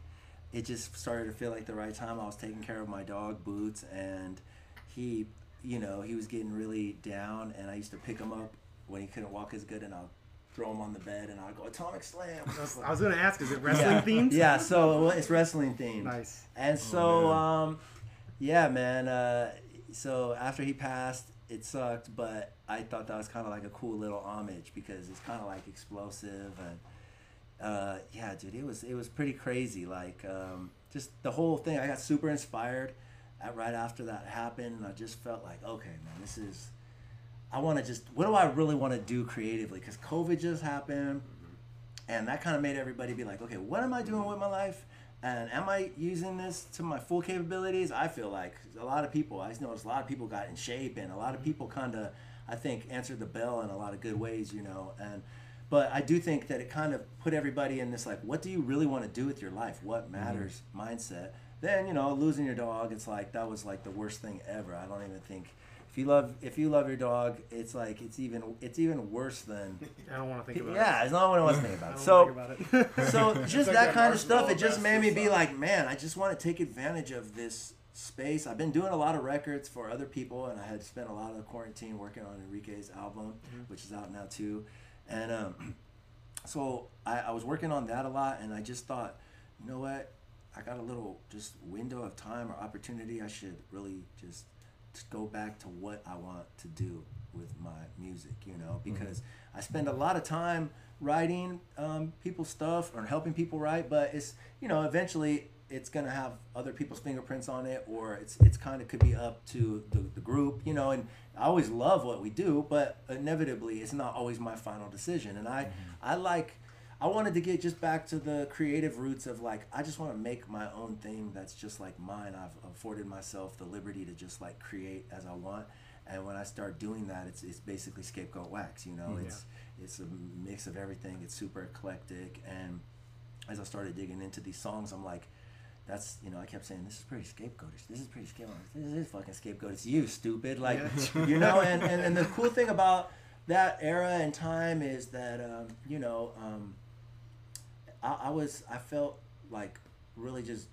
it just started to feel like the right time. I was taking care of my dog Boots, and he, you know, he was getting really down, and I used to pick him up when he couldn't walk as good, and I'll throw him on the bed, and I'll go Atomic Slam. I was gonna ask, is it wrestling yeah. themed? Yeah, so well, it's wrestling themed. Nice. And Oh, so, man. um, yeah, man. Uh, so after he passed, it sucked, but I thought that was kind of like a cool little homage because it's kind of like explosive and uh, yeah, dude, it was it was pretty crazy. Like um, just the whole thing. I got super inspired at, right after that happened, and I just felt like, okay, man, this is. I want to just. What do I really want to do creatively? Because COVID just happened, and that kind of made everybody be like, okay, what am I doing with my life? And am I using this to my full capabilities? I feel like a lot of people. I just noticed a lot of people got in shape, and a lot of mm-hmm. people kind of, I think, answered the bell in a lot of good ways, you know. And but I do think that it kind of put everybody in this like, what do you really want to do with your life? What mm-hmm. matters mindset. Then you know, losing your dog, it's like that was like the worst thing ever. I don't even think if you love if you love your dog, it's like it's even it's even worse than. I don't want to think about yeah, it. Yeah, it's not what I want to think about. I don't so, think about it. so just like that kind of stuff, it just made me be basket like, man, I just want to take advantage of this space. I've been doing a lot of records for other people, and I had spent a lot of quarantine working on Enrique's album, Mhm. which is out now too. And um, so I, I was working on that a lot, and I just thought, you know what? I got a little just window of time or opportunity. I should really just to go back to what I want to do with my music, you know, because I spend a lot of time writing um, people's stuff or helping people write, but it's you know eventually it's gonna have other people's fingerprints on it, or it's it's kind of could be up to the, the group, you know. And I always love what we do, but inevitably it's not always my final decision. And I I like I wanted to get just back to the creative roots of like I just want to make my own thing that's just like mine. I've afforded myself the liberty to just like create as I want. And when I start doing that, it's it's basically scapegoat wax. You know, Mhm. it's it's a mix of everything. It's super eclectic. And as I started digging into these songs, I'm like, that's you know, I kept saying this is pretty scapegoatish. This is pretty scapegoatish. This is fucking scapegoat. It's you, stupid. Like Yeah. you know. And, and and the cool thing about that era and time is that um, you know. Um, I, I was I felt like really just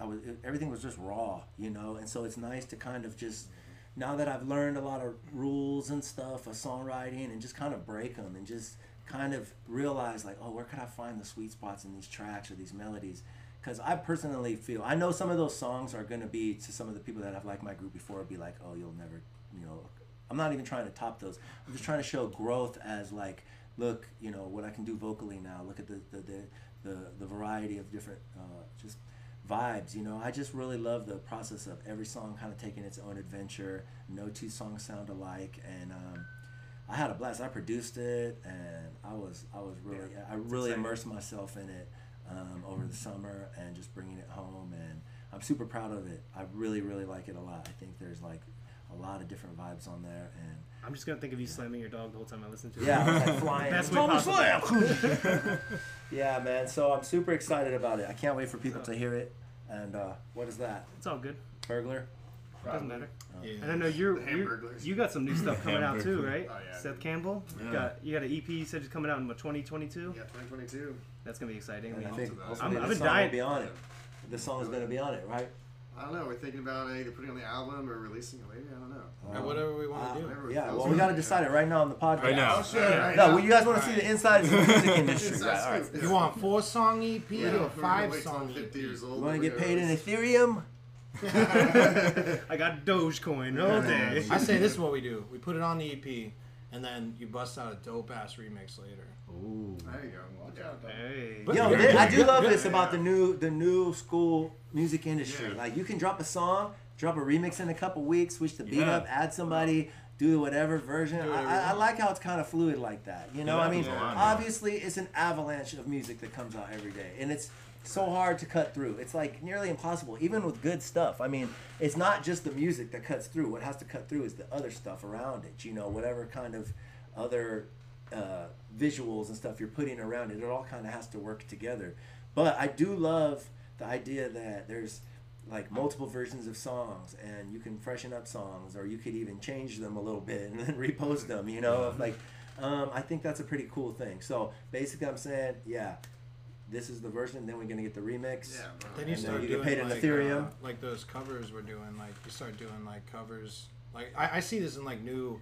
I was everything was just raw, you know, and so it's nice to kind of just mm-hmm. now that I've learned a lot of rules and stuff of songwriting and just kind of break them and just kind of realize like oh where could I find the sweet spots in these tracks or these melodies? Because I personally feel I know some of those songs are going to be to some of the people that have liked my group before be like oh you'll never you know I'm not even trying to top those. I'm just trying to show growth as like look you know what I can do vocally now look at the the the, the, the variety of different uh, just vibes you know? I just really love the process of every song kind of taking its own adventure. No two songs sound alike and um, I had a blast. I produced it and I was I was really I really exciting. immersed myself in it um, over the summer and just bringing it home and I'm super proud of it. I really really like it a lot. I think there's like a lot of different vibes on there and I'm just gonna think of you slamming your dog the whole time I listen to it. yeah, I like flying. Best way Thomas possible. Slam! yeah, man. So I'm super excited about it. I can't wait for people to hear it. And uh, what is that? It's all good. Burglar. Doesn't matter. Yeah. And I know you're, you're you got some new stuff coming out too, right? Oh, yeah. Seth Campbell. You Yeah. got you got an EP. You said it's coming out in 2022. Yeah, 2022. That's gonna be exciting. I And I mean, think I'm- hopefully I've the been dying- will be on it. The song is going to be on it, right? I don't know. We're thinking about either putting it on the album or releasing it later. I don't know. Yeah, whatever we want Uh, to do. Yeah, well, we got to decide it right now on the podcast. Right now. Oh, shit, right No, now. well, you guys want to see the inside of the music industry, Inside right? All right. You want four song EP Yeah, or we're a gonna five song 50 EP? years old. You want to get paid in? Ethereum? I got Dogecoin all day. I say this is what we do. We put it on the EP, and then you bust out a dope ass remix later. Ooh. There you go. Watch out, though. Hey. Yo, Good, I do love this about the new the new school music industry. Yeah. Like you can drop a song, drop a remix in a couple weeks, switch the beat Yeah. up, add somebody, do whatever version. Do I, whatever I, you I like how it's kind of fluid like that. You know, Yeah, I mean, there's a lot, man. obviously it's an avalanche of music that comes out every day, and it's so hard to cut through. It's like nearly impossible, even with good stuff. I mean, it's not just the music that cuts through. What has to cut through is the other stuff around it. You know, whatever kind of other uh, visuals and stuff you're putting around it. It all kind of has to work together. But I do love the idea that there's like multiple versions of songs and you can freshen up songs or you could even change them a little bit and then repost them you know like um, i think that's a pretty cool thing so basically i'm saying yeah this is the version then we're gonna get the remix Yeah, bro. Then you And then start you get doing paid in like, Ethereum. uh, like those covers we're doing. Like you start doing like covers. Like I, I see this in like new,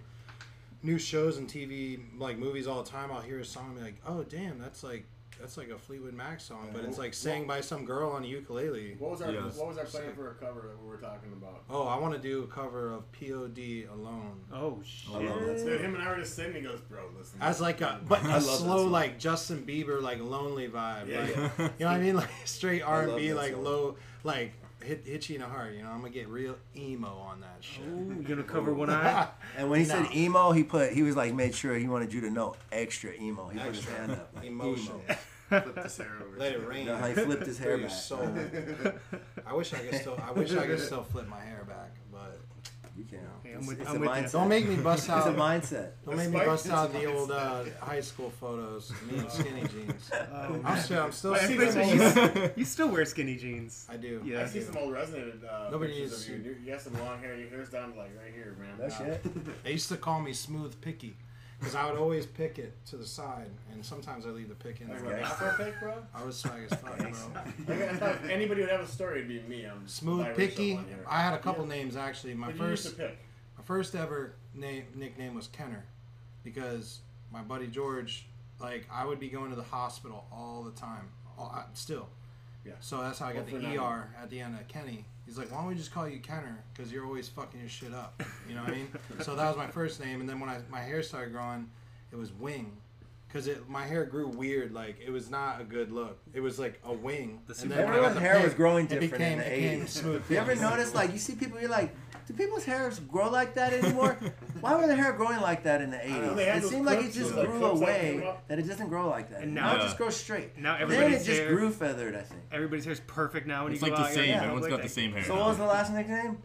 new shows and TV, like movies all the time. I'll hear a song and be like, oh damn, that's like that's like a Fleetwood Mac song, but it's like sang by some girl on a ukulele. What was our Yes. What was our plan for a cover that we were talking about? Oh, I want to do a cover of POD alone. Oh, oh shit. I love that Dude, him and I were just sitting. He goes, "Bro, listen." As like a but I a love that slow song. like Justin Bieber like lonely vibe. Yeah, like, yeah. You know what I mean? Like straight R and B, that like song. low like hit hit you in the heart. You know I'm gonna get real emo on that shit. Ooh, you gonna cover one eye? and when he No. said emo he put he was like made sure he wanted you to know extra emo he put his Extra. hand up like, Emotion. emo. Flip his hair over. Let it rain. You know how he flipped his hair through your back. soul. I wish I could still. I wish I could still flip my hair back, but you can Hey, I'm it's, with- it's I'm a with ya. mindset don't make me bust it's a out. mindset Don't make me Spike- bust out the old uh, high school photos. Me in skinny jeans. Um, I'm still. I'm still. But I see see this this old- old- you still wear skinny jeans. I do. Yeah. I see some old resonated uh, Nobody pictures needs of you. to- You- You got some long hair. Your hair's down to like right here, man. no Uh, shit They used to call me smooth picky because I would always pick it to the side, and sometimes I leave the pick in Like there. afro pick, bro. I was swag as fuck, bro. Like, I thought if anybody would have a story, it'd be me. I'm Smooth picky. I had a couple Yeah. names actually. My But you used first. to pick. My first ever name nickname was Kenner because my buddy George, like I would be going to the hospital all the time, all, I, still. Yeah. So that's how I got Well, the now. ER at the end of Kenny. He's like, why don't we just call you Kenner? Because you're always fucking your shit up. You know what I mean? So that was my first name, and then when I my hair started growing, it was Wing. Cause it, my hair grew weird, like it was not a good look. It was like a wing. The and then when I got Everyone's the hair was pick, growing it different became, in the it became 80s. smooth. You ever notice, like, you see people, you're like, do people's hairs grow like that anymore? Why were the hair growing like that in the 80s? It those seemed like it just those grew clips that came away, up. that it doesn't grow like that. And now, now- it just grows straight. Now everybody's then it everybody's just hair- grew feathered, I think. Everybody's hair's perfect now when It's you like go the out. same. you're like, Everyone's like got the same hair. So what was the last nickname?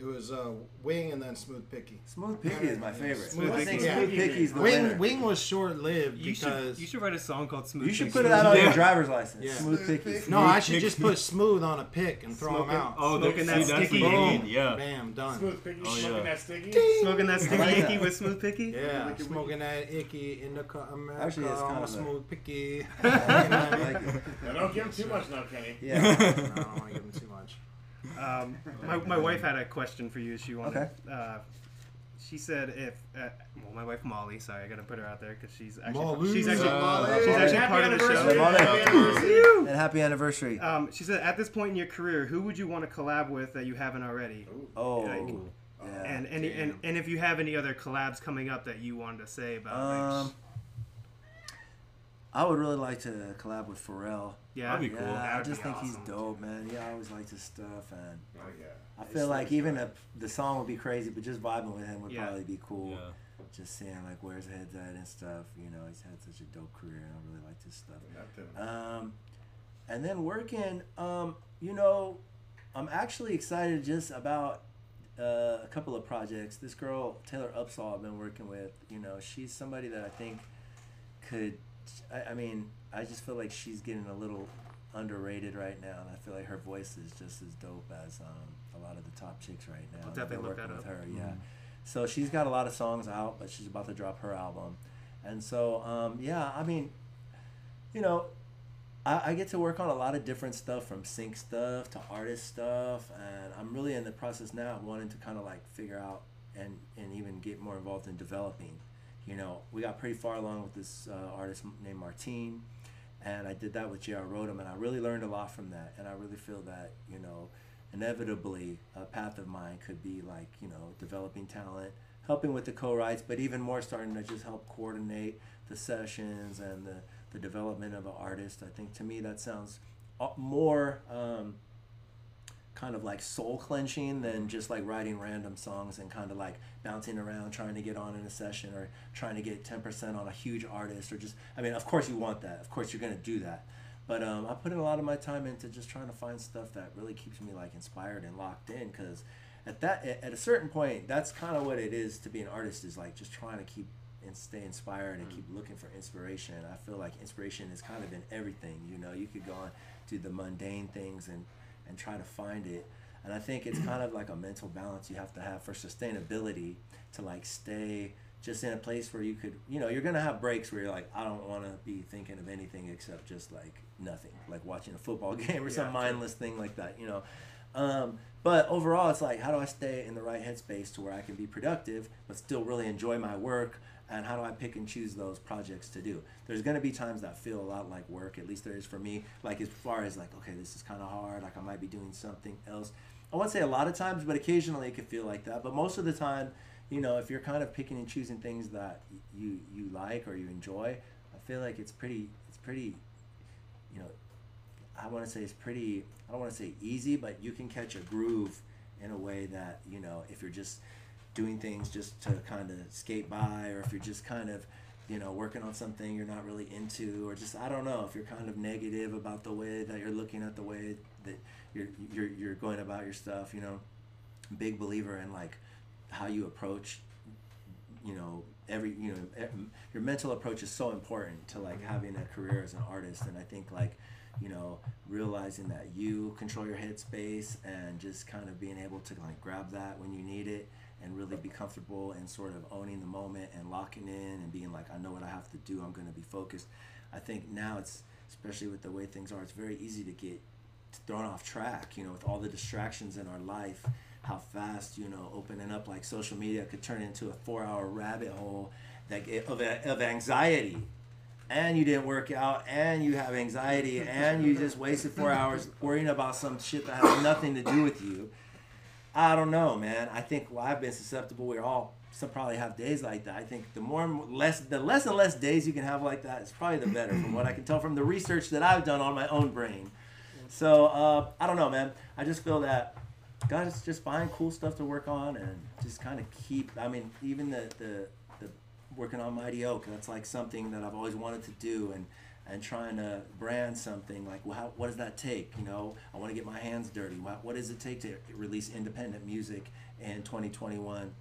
It was uh, Wing and then Smooth Picky. Smooth Picky is my favorite. Smooth I think Picky. Smooth Yeah. Picky's the Wing winner. Wing was short lived You because should you should write a song called Smooth. You should Pick put Smooth. that on Yeah. your driver's license. Yeah. Smooth Picky. no, I should just put smooth on a pick and throw them out. Oh, Smoking that, that see, that's sticky Boom. Yeah. Bam, done. Smooth picky, Oh, smoking yeah. that sticky. Smoking that sticky like icky that. with Smooth Picky. Yeah, Wicked, smoking that icky in the car, America. Actually, it's kind of smooth picky. I like it. Now, don't give him too much now, Kenny. Yeah. No, I don't want to give him too much. Um, my, my wife had a question for you. She wanted. Okay. Uh, she said if uh, well, my wife Molly. Sorry, I gotta put her out there because she's actually Molly. she's actually Uh, she's actually Happy part of the show. Molly. Happy anniversary. And happy anniversary. Um, she said at this point in your career, who would you want to collab with that you haven't already? Oh. Like, Yeah. and any and, and if you have any other collabs coming up that you wanted to say about, Um, like, I would really like to collab with Pharrell. Yeah, that'd be cool. Yeah, I That'd just be think he's awesome. dope, man. Yeah, I always liked his stuff, and Oh yeah. I feel like even a, the song would be crazy, but just vibing with him would Yeah. probably be cool. Yeah. Just seeing like where his head's at and stuff. You know, he's had such a dope career, and I really liked his stuff. Um, and then working, um, you know, I'm actually excited just about uh, a couple of projects. This girl Taylor Upsahl I've been working with. You know, she's somebody that I think could. I, I mean, I just feel like she's getting a little underrated right now, and I feel like her voice is just as dope as um, a lot of the top chicks right now. I'll definitely look that with up. her. Yeah. So she's got a lot of songs out, but she's about to drop her album, and so um, yeah, I mean, you know, I, I get to work on a lot of different stuff from sync stuff to artist stuff, and I'm really in the process now of wanting to kind of like figure out and and even get more involved in developing. You know, we got pretty far along with this uh, artist named Martine, and I did that with J.R. Rotem, and I really learned a lot from that, and I really feel that you know, inevitably a path of mine could be like you know developing talent, helping with the co-writes, but even more starting to just help coordinate the sessions and the, the development of an artist. I think to me that sounds uh, more um, kind of like soul clenching than just like writing random songs and kind of like bouncing around trying to get on in a session or trying to get 10% on a huge artist or just i mean of course you want that. Of course you're going to do that. But um, i put a lot of my time into just trying to find stuff that really keeps me like inspired and locked in because at that at a certain point that's kind of what it is to be an artist is like just trying to keep and stay inspired and keep looking for inspiration. I feel like inspiration is kind of in everything you know? You could go on to the mundane things and and try to find it. And I think it's kind of like a mental balance you have to have for sustainability to like stay just in a place where you could, you know, you're gonna have breaks where you're like, I don't want to be thinking of anything except just like nothing, like watching a football game or some Yeah. mindless thing like that, you know. Um, but overall, it's like, how do I stay in the right headspace to where I can be productive but still really enjoy my work? And how do I pick and choose those projects to do? There's gonna be times that feel a lot like work, at least there is for me. Like as far as like, okay, this is kind of hard. Like I might be doing something else. I won't say a lot of times, but occasionally it can feel like that. But most of the time, you know, if you're kind of picking and choosing things that you you like or you enjoy, I feel like it's pretty it's pretty, you know, I want to say it's pretty. I don't want to say easy, but you can catch a groove in a way that you know if you're just doing things just to kind of skate by, or if you're just kind of you know working on something you're not really into, or just I don't know if you're kind of negative about the way that you're looking at the way that you're you're you're going about your stuff. You know, big believer in like how you approach you know every you know your mental approach is so important to like having a career as an artist and i think like you know realizing that you control your headspace and just kind of being able to like grab that when you need it and really be comfortable and sort of owning the moment and locking in and being like i know what i have to do. I'm going to be focused. I think now it's especially with the way things are it's very easy to get thrown off track you know with all the distractions in our life how fast you know opening up like social media could turn into a four hour rabbit hole that of, of anxiety. And you didn't work out and you have anxiety and you just wasted four hours worrying about some shit that has nothing to do with you i don't know man i think well, i've been susceptible we're all some probably have days like that i think the more less the less and less days you can have like that is probably the better from what i can tell from the research that i've done on my own brain so uh, I don't know, man. I just feel that God is just find cool stuff to work on and just kind of keep. I mean, even the the, the working on Mighty Oak. That's like something that I've always wanted to do and and trying to brand something like well, how, what does that take? You know, I want to get my hands dirty. What, what does it take to release independent music in 2021?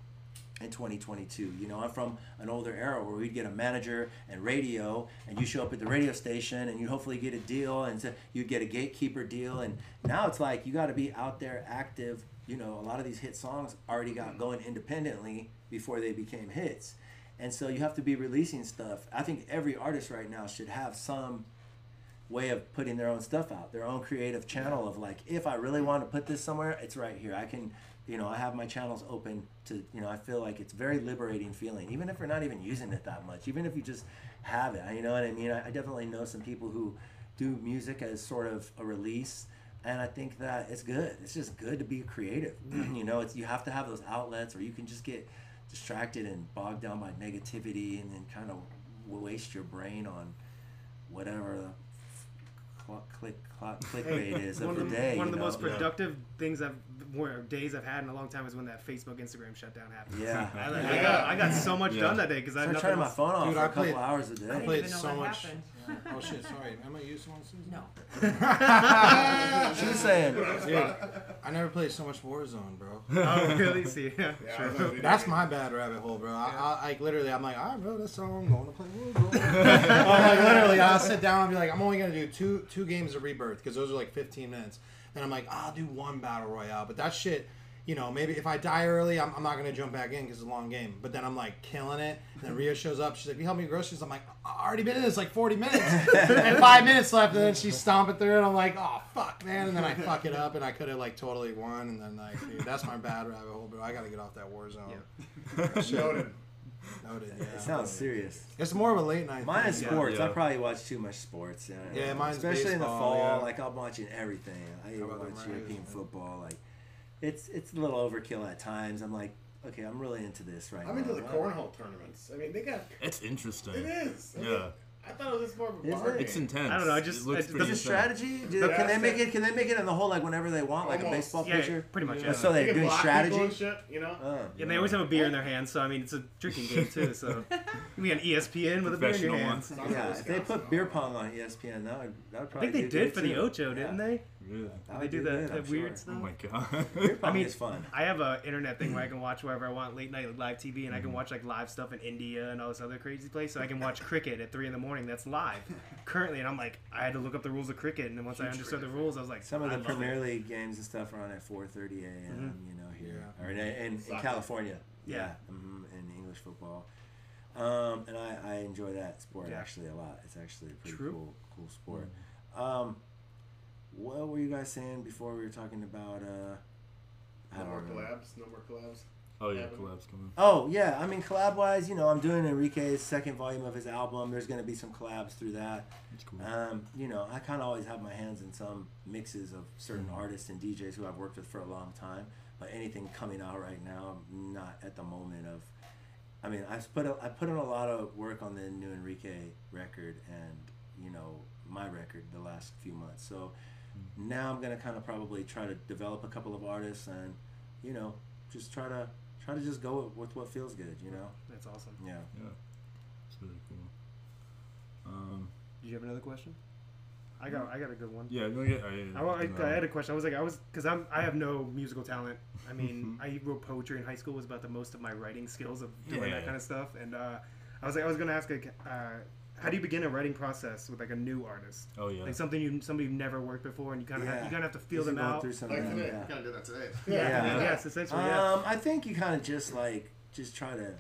in 2022. You know, I'm from an older era where we'd get a manager and radio, and you show up at the radio station, and you hopefully get a deal, and so you'd get a gatekeeper deal. And now it's like you got to be out there active. You know, a lot of these hit songs already got going independently before they became hits, and so you have to be releasing stuff. I think every artist right now should have some way of putting their own stuff out, their own creative channel of like, if I really want to put this somewhere, it's right here. I can you know, I have my channels open to, you know, I feel like it's very liberating feeling, even if we're not even using it that much, even if you just have it. You know what I mean? I, I definitely know some people who do music as sort of a release, and I think that it's good. It's just good to be creative. you know, it's you have to have those outlets, or you can just get distracted and bogged down by negativity, and then kind of waste your brain on whatever the cl- click clock clickbait is one of the the, day. One of the know? most productive things I've, more days I've had in a long time is when that Facebook, Instagram shutdown happened. Yeah. I, I got, I got so much Yeah. done that day because I had Started nothing my phone off Dude, for I a couple played- hours a day. I played so much. happened. oh shit! Sorry, am I used to one Susan? No. She was saying, Dude, I never played so much Warzone, bro. Oh, really? See, yeah, Yeah, sure. I love it. That's my bad rabbit hole, bro. I, I like literally, I'm like, I wrote a song, I'm going to play Warzone. I'm like, literally, I'll sit down and be like, I'm only gonna do two two games of Rebirth because those are like 15 minutes. Then I'm like, ah, I'll do one battle royale, but that shit. You know, maybe if I die early, I'm, I'm not gonna jump back in because it's a long game. But then I'm like killing it. And then Ria shows up. She's like, "You help me with groceries." I'm like, "I already been in this like 40 minutes, and five minutes left." And then she's stomping through, and I'm like, "Oh fuck, man!" And then I fuck it up, and I could have like totally won. And then like, dude, that's my bad rabbit hole, bro. I gotta get off that war zone. That shit- Noted. Noted. Yeah. it sounds serious. It's more of a late night. Mine thing. is Yeah. sports. I probably watch too much sports. Yeah, Yeah, mine's especially in the fall. yeah. Like I'm watching everything. I even watch the European Braves? football. Like it's it's a little overkill at times. I'm like okay, I'm really into this right I'm now. into the cornhole tournaments. I mean, they got. It's interesting. It is. I mean, Yeah. I thought it was more of a Is bar it? It's intense. I don't know, I just- it looks I- pretty Is it intense. strategy? Do, Yeah. can they make it? Can they make it in the hole like whenever they want, like a Almost. baseball Yeah, pitcher? pretty much. Yeah. Yeah. So You they're can doing block people strategy. and shit, you know. Oh, And they always have a beer in their hands, so I mean it's a drinking game too. So you can be on E ESPN with a beer in your Professional hands. one. Yeah, if they put beer pong on ESPN, that would that would I probably. think they do did good, for the too. Ocho, didn't Yeah. they? Really? That They would do do that, good, that I'm weird sure. stuff. Oh my god. I mean, it's fun. I have a internet thing where I can watch wherever I want, late night live TV, and I Mm-hmm. can watch like live stuff in India and all this other crazy place. So I can watch cricket at three in the morning. That's live currently, and I'm like, I had to look up the rules of cricket, and then once I understood the rules, I was like, Some of I the love Premier it. League games and stuff are on at 4:30 a.m. You know here Yeah. or in, in, in California. Yeah. Yeah, hmm in English football. Um, and I, I enjoy that sport Yeah. actually a lot. It's actually a pretty True. cool cool sport. Um, what were you guys saying before we were talking about? Uh, I No don't more collabs. No more collabs. Oh yeah, Happening. collabs coming. Oh yeah, I mean collab wise, you know, I'm doing Enrique's second volume of his album. There's gonna be some collabs through that. That's cool. Um, you know, I kind of always have my hands in some mixes of certain Mm-hmm. artists and DJs who I've worked with for a long time. But anything coming out right now, I'm not at the moment of. I mean, I've put a, I put in a lot of work on the new Enrique record and you know my record the last few months. So. Now I'm gonna kind of probably try to develop a couple of artists and you know just try to try to just go with what feels good. You know. That's awesome. Yeah. Yeah, it's really cool. Um, Did you have another question? I got, I got a good one. yeah, no, yeah, I, I, I. I had a question. I was like, I was because I'm I have no musical talent. I mean, I wrote poetry in high school. Was about the most of my writing skills of doing Yeah. that kind of stuff. And uh, I was like, I was gonna ask, a, uh, how do you begin a writing process with like a new artist? Oh yeah. Like something you somebody you've never worked before, and you kind of have, Yeah. you kind of have to feel them out. through some of Like that, today. yeah. We kind of did that today. Yeah. Yeah. Yes, essentially. Yeah. Um, I think you kind of just like just try to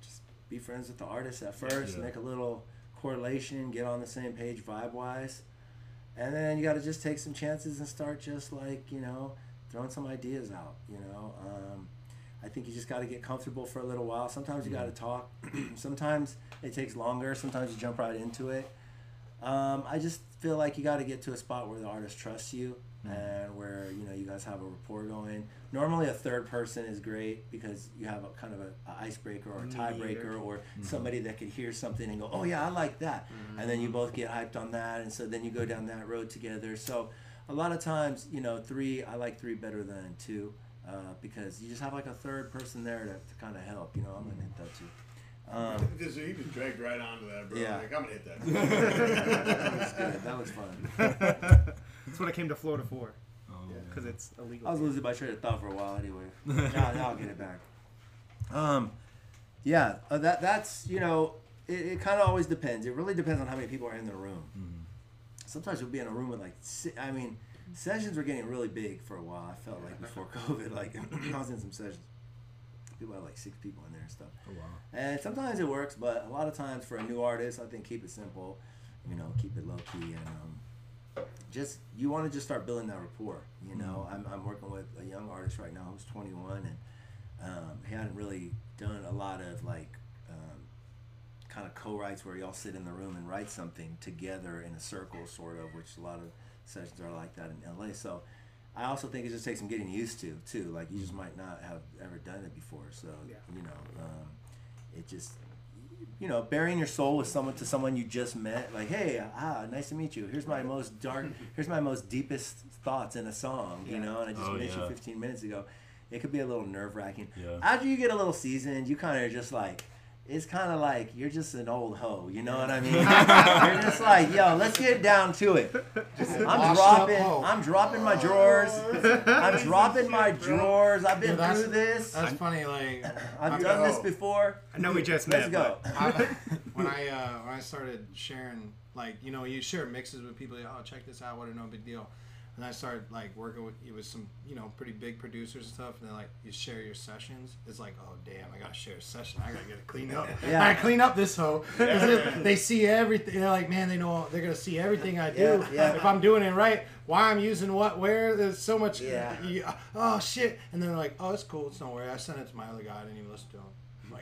just be friends with the artist at first, Yeah. make a little correlation, get on the same page vibe wise, and then you got to just take some chances and start just like you know throwing some ideas out. You know, um, I think you just got to get comfortable for a little while. Sometimes you got to mm. talk. Sometimes it takes longer. Sometimes you jump right into it. Um, I just feel like you got to get to a spot where the artist trusts you mm. and where you know you guys have a rapport going. Normally, a third person is great because you have a kind of a, a icebreaker or a tiebreaker or mm-hmm. somebody that could hear something and go, "Oh yeah, I like that," mm-hmm. and then you both get hyped on that, and so then you go down that road together. So, a lot of times, you know, three I like three better than two. Uh, because you just have like a third person there to, to kind of help, you know. I'm gonna hit that too. Um, Just, you just dragged right onto that, bro. Yeah. Like, I'm gonna hit that. that was good. That was fun. That's what I came to Florida for, Oh, because it's illegal. I was losing my train of thought for a while anyway. now, now I'll get it back. Um, yeah, uh, that that's you know it, it kind of always depends. It really depends on how many people are in the room. Sometimes you'll be in a room with like I mean, sessions were getting really big for a while. I felt like before COVID, like I was in some sessions. People had like six people in there and stuff. Oh wow. And sometimes it works, but a lot of times for a new artist, I think keep it simple. You know, keep it low key and um, just you want to just start building that rapport. You know, I'm, I'm working with a young artist right now who's 21 and um, he hadn't really done a lot of like um, kind of co-writes where y'all sit in the room and write something together in a circle, sort of, which a lot of sessions are like that in LA. So I also think it just takes some getting used to too. Like you just might not have ever done it before, so Yeah. you know, um, it just you know, burying your soul with someone to someone you just met, like, hey, ah, nice to meet you. Here's my most dark, here's my most deepest thoughts in a song, you know, and I just Oh, met yeah. you 15 minutes ago. It could be a little nerve wracking. Yeah. After you get a little seasoned, you kind of just like, it's kind of like you're just an old hoe, you know what I mean? you're just like, yo, let's get down to it. I'm dropping. I'm dropping my drawers. I'm dropping my drawers. I've been Dude, through this. That's funny. Like I've I'm- done this before. I know we just Let's met. go. I, when I uh, when I started sharing, like you know, you share mixes with people. Oh, check this out! What a no big deal. And I started like working with you with some you know pretty big producers and stuff. And then like you share your sessions. It's like, oh damn, I gotta share a session. I gotta get it cleaned up. Yeah. I gotta clean up this hoe. 'Cause they- see everything. They're like, man, they know they're gonna see everything I do. Yeah, yeah. If I'm doing it right, why I'm using what, where. There's so much. Yeah. you- oh shit. And then they're like, oh, it's cool. It's no worry. I sent it to my other guy. I didn't even listen to him.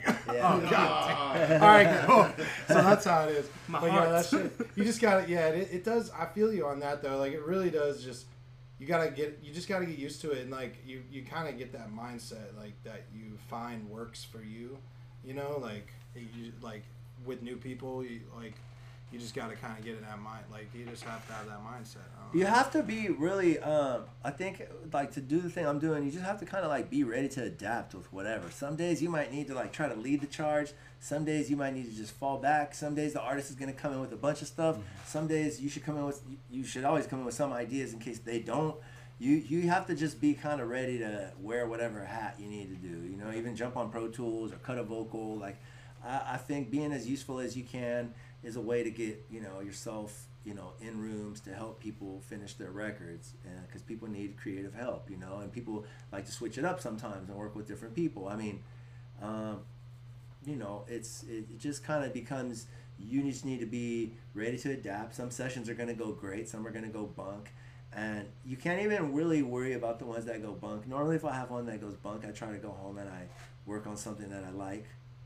I'm like, oh, Yeah. oh god. All right, cool. So that's how it is. My but yeah, heart. that shit. You just got to Yeah, it, it does. I feel you on that though. Like it really does. Just you gotta get you just gotta get used to it and like you you kind of get that mindset like that you find works for you you know like you like with new people you like you just gotta kind of get in that mind like you just have to have that mindset You know. have to be really, um, I think, like to do the thing I'm doing, you just have to kind of like be ready to adapt with whatever. Some days you might need to like try to lead the charge. Some days you might need to just fall back. Some days the artist is going to come in with a bunch of stuff. Some days you should come in with, you should always come in with some ideas in case they don't. You, you have to just be kind of ready to wear whatever hat you need to do. You know, even jump on Pro Tools or cut a vocal. Like, I, I think being as useful as you can is a way to get you know yourself you know in rooms to help people finish their records because people need creative help you know and people like to switch it up sometimes and work with different people. I mean um, you know it's it, it just kind of becomes you just need to be ready to adapt. Some sessions are going to go great some are going to go bunk and you can't even really worry about the ones that go bunk. Normally if i have one that goes bunk i try to go home and i work on something that i like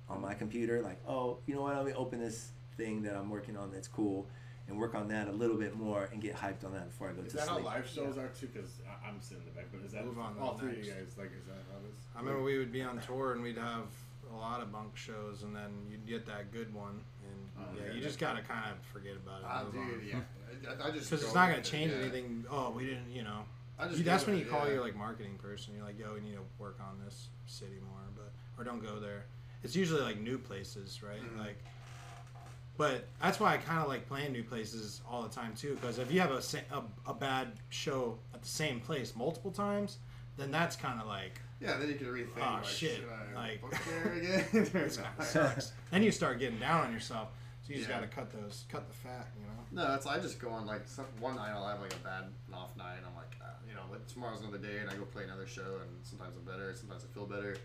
on my computer like oh you know what? Let me open this thing that i'm working on that's cool and work on that a little bit more and get hyped on that before i go Is to that how sleep live shows are too? Because I'm sitting in the back, but is that Move on all three of you guys? Like, is that how it is? I remember we would be on tour and we'd have a lot of bunk shows, and then you'd get that good one, and Oh, yeah, yeah, you just gotta kind of forget about it. Ah, move dude, yeah. I- I just because it's not gonna it, change yeah. anything. Oh, we didn't, you know. I just You- that's when you it, call yeah. your like marketing person. You're like, yo, we need to work on this city more, but or don't go there. It's usually like new places, right? Mm-hmm. Like, but that's why I kind of like playing new places all the time too. Because if you have a, a a bad show at the same place multiple times, then that's kind of like Yeah, then you can rethink. oh like, shit, like there again? this kind of sucks. then you start getting down on yourself. So you just Yeah. got to cut those, cut the fat, you know. No, it's I just go on like some, one night I'll have like a bad an off night. And I'm like, uh, you know, like tomorrow's another day, and I go play another show, and sometimes I'm better, sometimes I feel better.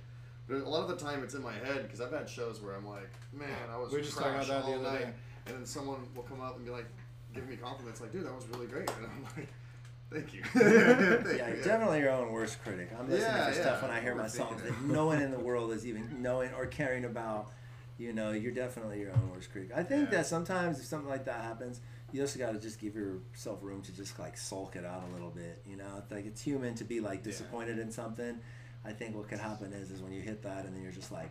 But a lot of the time it's in my head because I've had shows where I'm like, man, I was We just talking about that the all other night, day. and then someone will come up and be like, give me compliments, like, dude, that was really great, and I'm like, thank you. Thank yeah, you, definitely your own worst critic. I'm listening Yeah, to stuff when I hear my songs that no one in the world is even knowing or caring about. You know, you're definitely your own worst critic. I think Yeah. that sometimes if something like that happens, you also got to just give yourself room to just like sulk it out a little bit. You know, it's like it's human to be like disappointed in something. I think what could happen is is when you hit that and then you're just like,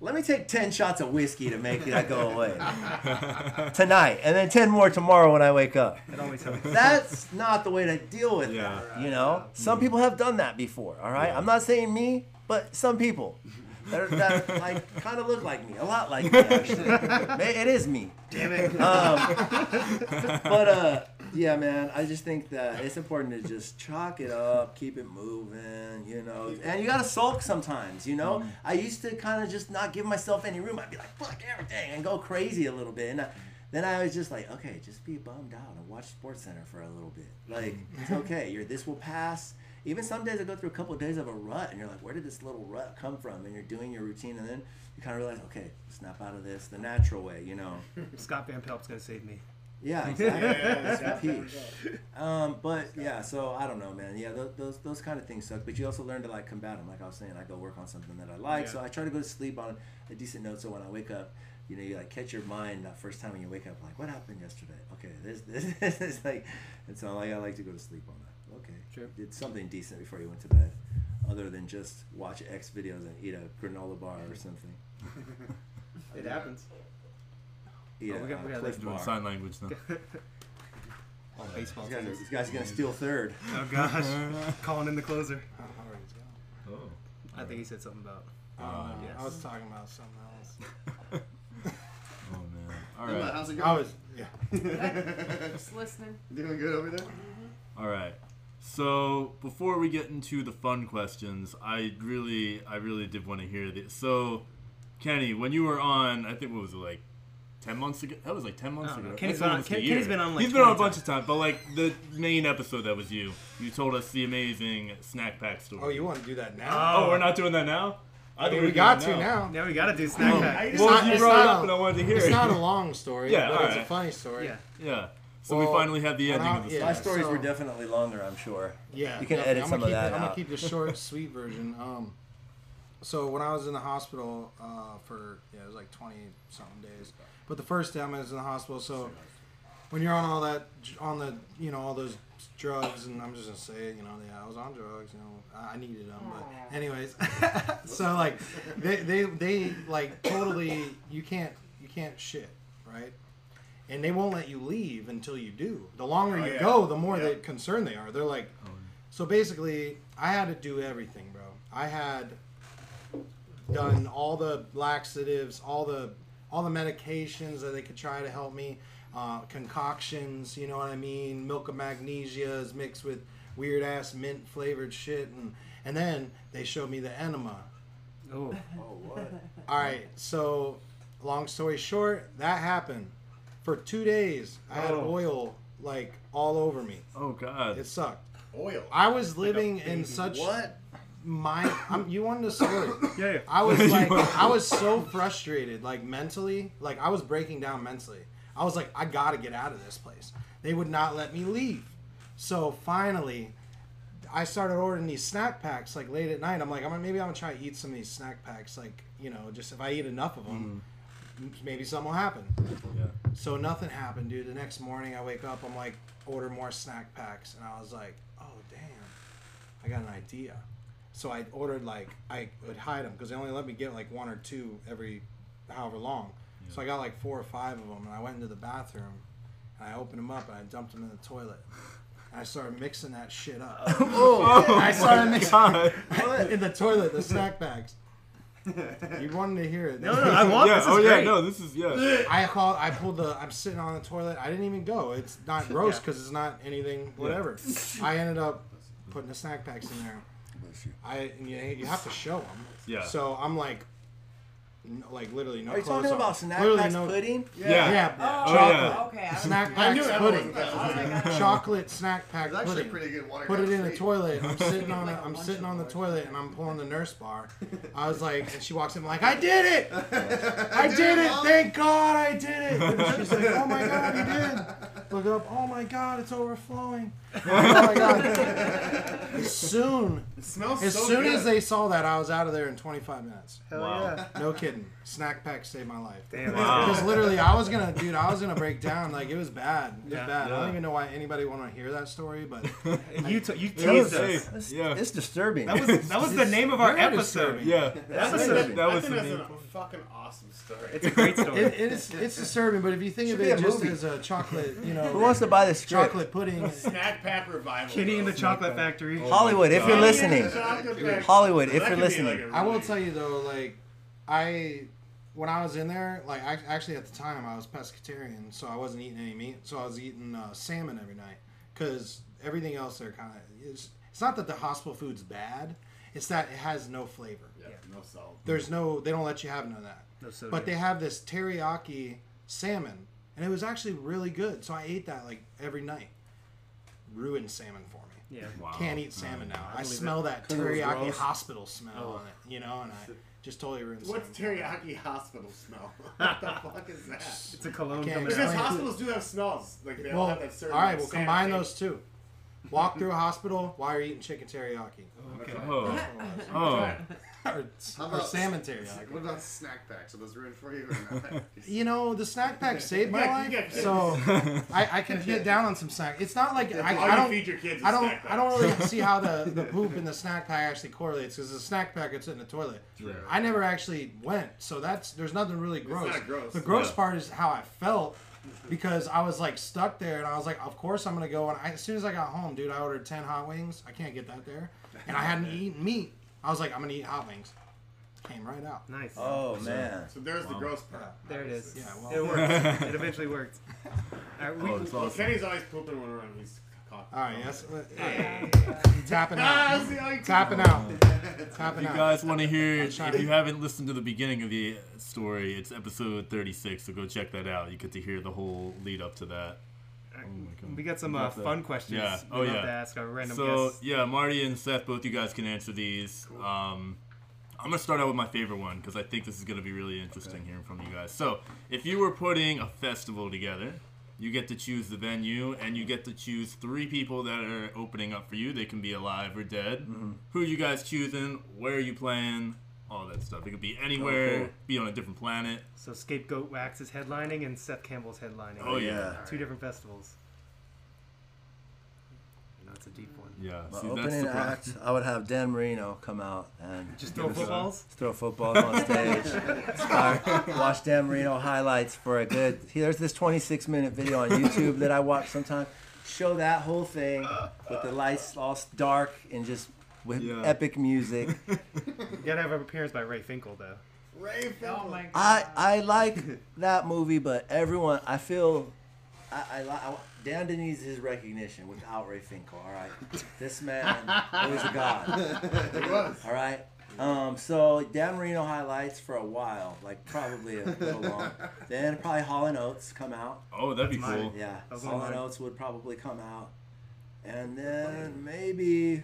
let me take ten shots of whiskey to make that go away tonight, and then ten more tomorrow when I wake up. It always happens. That's not the way to deal with Yeah. that. You know, some people have done that before. All right, I'm not saying me, but some people that, that like kind of look like me, a lot like me. Actually, it is me. Damn it. Um, but uh, yeah, man, I just think that it's important to just chalk it up, keep it moving, you know. And you gotta sulk sometimes, you know. Mm-hmm. I used to kind of just not give myself any room. I'd be like, fuck everything, and go crazy a little bit. And I, then I was just like, okay, just be bummed out and watch Sports Center for a little bit. Like, it's mm-hmm. okay. You're this will pass. Even some days I go through a couple of days of a rut, and you're like, where did this little rut come from? And you're doing your routine, and then you kind of realize, okay, snap out of this the natural way, you know. Scott Van Pelt's gonna save me. Yeah, exactly. Yeah, That's Scott the Van key. Um, but yeah, so I don't know, man. Yeah, those, those those kind of things suck. But you also learn to like combat them. Like I was saying, I go work on something that I like. Yeah. So I try to go to sleep on a decent note. So when I wake up, you know, you like catch your mind that first time when you wake up, like what happened yesterday? Okay, this this, this is like, and so like I like to go to sleep on that. Okay, Sure. did something decent before you went to bed, other than just watch X videos and eat a granola bar or something. It happens. Eat Oh, we got- uh, we got Cliff that. Doing bar. sign language now. Oh, baseball. This guy's, teams. this guy's gonna steal third. Oh gosh, calling in the closer. How hard it's. Oh. I think he said something about. Oh, yes. I was talking about something else. Oh man. All right. How's it I going? was, yeah. Just listening. Doing good over there? All right. So before we get into the fun questions, I really, I really did want to hear this. So, Kenny, when you were on, I think what was it like, ten months ago? That was like ten months ago. know. Kenny's That's been on- almost a Ken- year. Kenny's been on, like, He's been on a 20 bunch of times, but like the main episode that was you. You told us the amazing snack pack story. Oh, you want to do that now? Oh, we're not doing that now. I mean, we got doing to it now. Yeah, we gotta do snack Oh. pack. It's Well, not- you brought it up a- and I wanted to hear It's it. not a long story, Yeah, but it's a funny story. Yeah. Yeah. So we finally have the ending I- of the yeah, story. My stories were definitely longer, I'm sure. Yeah, You can definitely. edit some of that it, I'm gonna keep the short, sweet version. Um, so when I was in the hospital uh, for yeah, it was like twenty something days. But the first day I was in the hospital, so when you're on all that on the you know all those drugs and I'm just gonna say it, you know yeah I was on drugs you know I I needed them but anyways so like they they they like totally you can't you can't shit right? And they won't let you leave until you do. The longer Oh, you yeah. go the more Yeah. they concerned they are. They're like oh, so basically I had to do everything bro. I had done all the laxatives, all the all the medications that they could try to help me, uh, concoctions, you know what I mean, milk of magnesia is mixed with weird ass mint flavored shit, and and then they showed me the enema. Oh, Oh, what? All right, so long story short, that happened. For two days, I had Oh. oil like all over me. Oh God. It sucked. Oil. I was living in baby. such What? My I'm, you wanted a story? Yeah, yeah. i was like i was so frustrated like mentally like i was breaking down mentally. I was like i gotta get out of this place. They would not let me leave. So finally i started ordering these snack packs like late at night. I'm like i'm maybe i'm gonna try to eat some of these snack packs like you know just if i eat enough of them maybe something will happen. Yeah. so nothing happened, dude. The next morning I wake up, I'm like, order more snack packs, and I was like, oh damn, I got an idea. So I ordered like I would hide them because they only let me get like one or two every however long. So I got like four or five of them, and I went into the bathroom, and I opened them up, and I dumped them in the toilet. I started mixing that shit up. Oh, I started oh mixing in the toilet the snack bags. You wanted to hear it. No, no, I want yeah. this. Is oh yeah. No, this is yeah. I called. I pulled the. I'm sitting on the toilet. I didn't even go. It's not gross Yeah. because it's not anything. Whatever. I ended up putting the snack packs in there. I and you, you have to show them. Yeah. So I'm like, n- like literally no Are you clothes talking on. about snack Literally packs no- pudding? Yeah. Yeah. Oh, chocolate. yeah. Okay. I Snack I packs pudding. was that. Oh chocolate snack pack It's actually pudding. pretty good. Water Put it in the toilet. I'm sitting on it. I'm sitting on the toilet and I'm pulling the nurse bar. I was like, and she walks in like, I did it! I did it! Thank God I did it! And she's like, Oh my God, you did! Look up. Oh my God, it's overflowing. Oh my God. As soon, It smells as so soon good. as they saw that, I was out of there in 25 minutes. Hell Wow. yeah. No kidding. Snack pack saved my life. Damn. Wow. Because literally, I was gonna, dude, I was gonna break down. Like it was bad. It was Yeah. bad. I don't even know why anybody want to hear that story, but And you, t- you teased us. It's, yeah. it's disturbing. That was that was the name of our episode. disturbing. Yeah. That's That, a- that, that was think the name. a fucking awesome story. It's a great story. It, it is, it's disturbing, but if you think Should of it just movie. as a chocolate, you know, Who wants to buy the script? chocolate pudding, Snack pack revival. Kitty in the. Chocolate Factory. Hollywood, if you're listening. Hollywood, if you're listening. like a I will tell you though, like, I when I was in there, like, I actually at the time I was pescatarian, so I wasn't eating any meat, so I was eating uh, salmon every night because everything else there kind of is. It's not that the hospital food's bad; it's that it has no flavor. Yeah, no salt. There's no, they don't let you have none of that. No sodium. But they have this teriyaki salmon, and it was actually really good. So I ate that like every night. Ruined salmon for me. Yeah. Wow. Can't eat salmon now. I, believe smell that it was teriyaki gross. hospital smell Oh. on it, you know, and I just totally ruined What's salmon. teriyaki hospital smell? what the fuck is that? It's a cologne Can't Because out. hospitals do have smells. Like they all have that certain. all right, like, we'll sanity. combine those two. Walk through a hospital while you're eating chicken teriyaki. Okay. Oh. Oh. Or, How or about salmon teriyaki. What about snack packs? Are those ruined for you or not? You know, the snack pack saved my Yeah, life, yeah, yeah. so I, I can get down on some snack. It's not like I, all I you don't feed your kids is I don't snack I don't really see how the, the poop in the snack pack actually correlates because the snack pack gets in the toilet. I never actually went, so that's there's nothing really gross. not gross. The gross Yeah. part is how I felt because I was like stuck there and I was like, of course I'm gonna go. And I, as soon as I got home, dude, I ordered ten hot wings. I can't get that there, and I hadn't eaten meat. I was like, I'm gonna eat hot wings. Came right out. Nice. Oh, man. So there's the gross part. There it is. Yeah, well, It works. it eventually worked. All right, we, Oh, it's Well, awesome. Kenny's always pooping when we're on. He's cocked. all right, yes. Hey. Tapping Ah, out. see how you Tapping out. If you guys want to hear, if you haven't listened to the beginning of the story, it's episode 36, so go check that out. You get to hear the whole lead up to that. Oh we got some uh, fun questions. Yeah. we Oh, yeah. To ask our random So, guests. yeah, Marty and Seth, both you guys can answer these. Um, I'm going to start out with my favorite one because I think this is going to be really interesting hearing from you guys. So, if you were putting a festival together, you get to choose the venue and you get to choose three people that are opening up for you. They can be alive or dead. Mm-hmm. Who are you guys choosing? Where are you playing? All that stuff. It could be anywhere, oh, cool. be on a different planet. So Scapegoat Wax is headlining and Seth Campbell's headlining. Oh, yeah. Two different festivals. You know, it's a deep one. Yeah, My see, opening the act, I would have Dan Marino come out and Just throw us- footballs? throw footballs on stage. Inspire- watch Dan Marino highlights for a good. There's this 26 minute video on YouTube that I watch sometimes. Show that whole thing with the lights all dark and just with Yeah. epic music. You gotta have an appearance by Ray Finkle, though. Ray Oh my god. I I like that movie, but everyone I feel I, I, I Dan needs his recognition without Ray Finkle. All right, this man was a god. It was. All right. Um, so Dan Marino highlights for a while, like probably a little long. Then probably Hall and Oates come out. Oh, that'd be That's mine. cool. Yeah, That was Hall and. Oates would probably come out, and then maybe,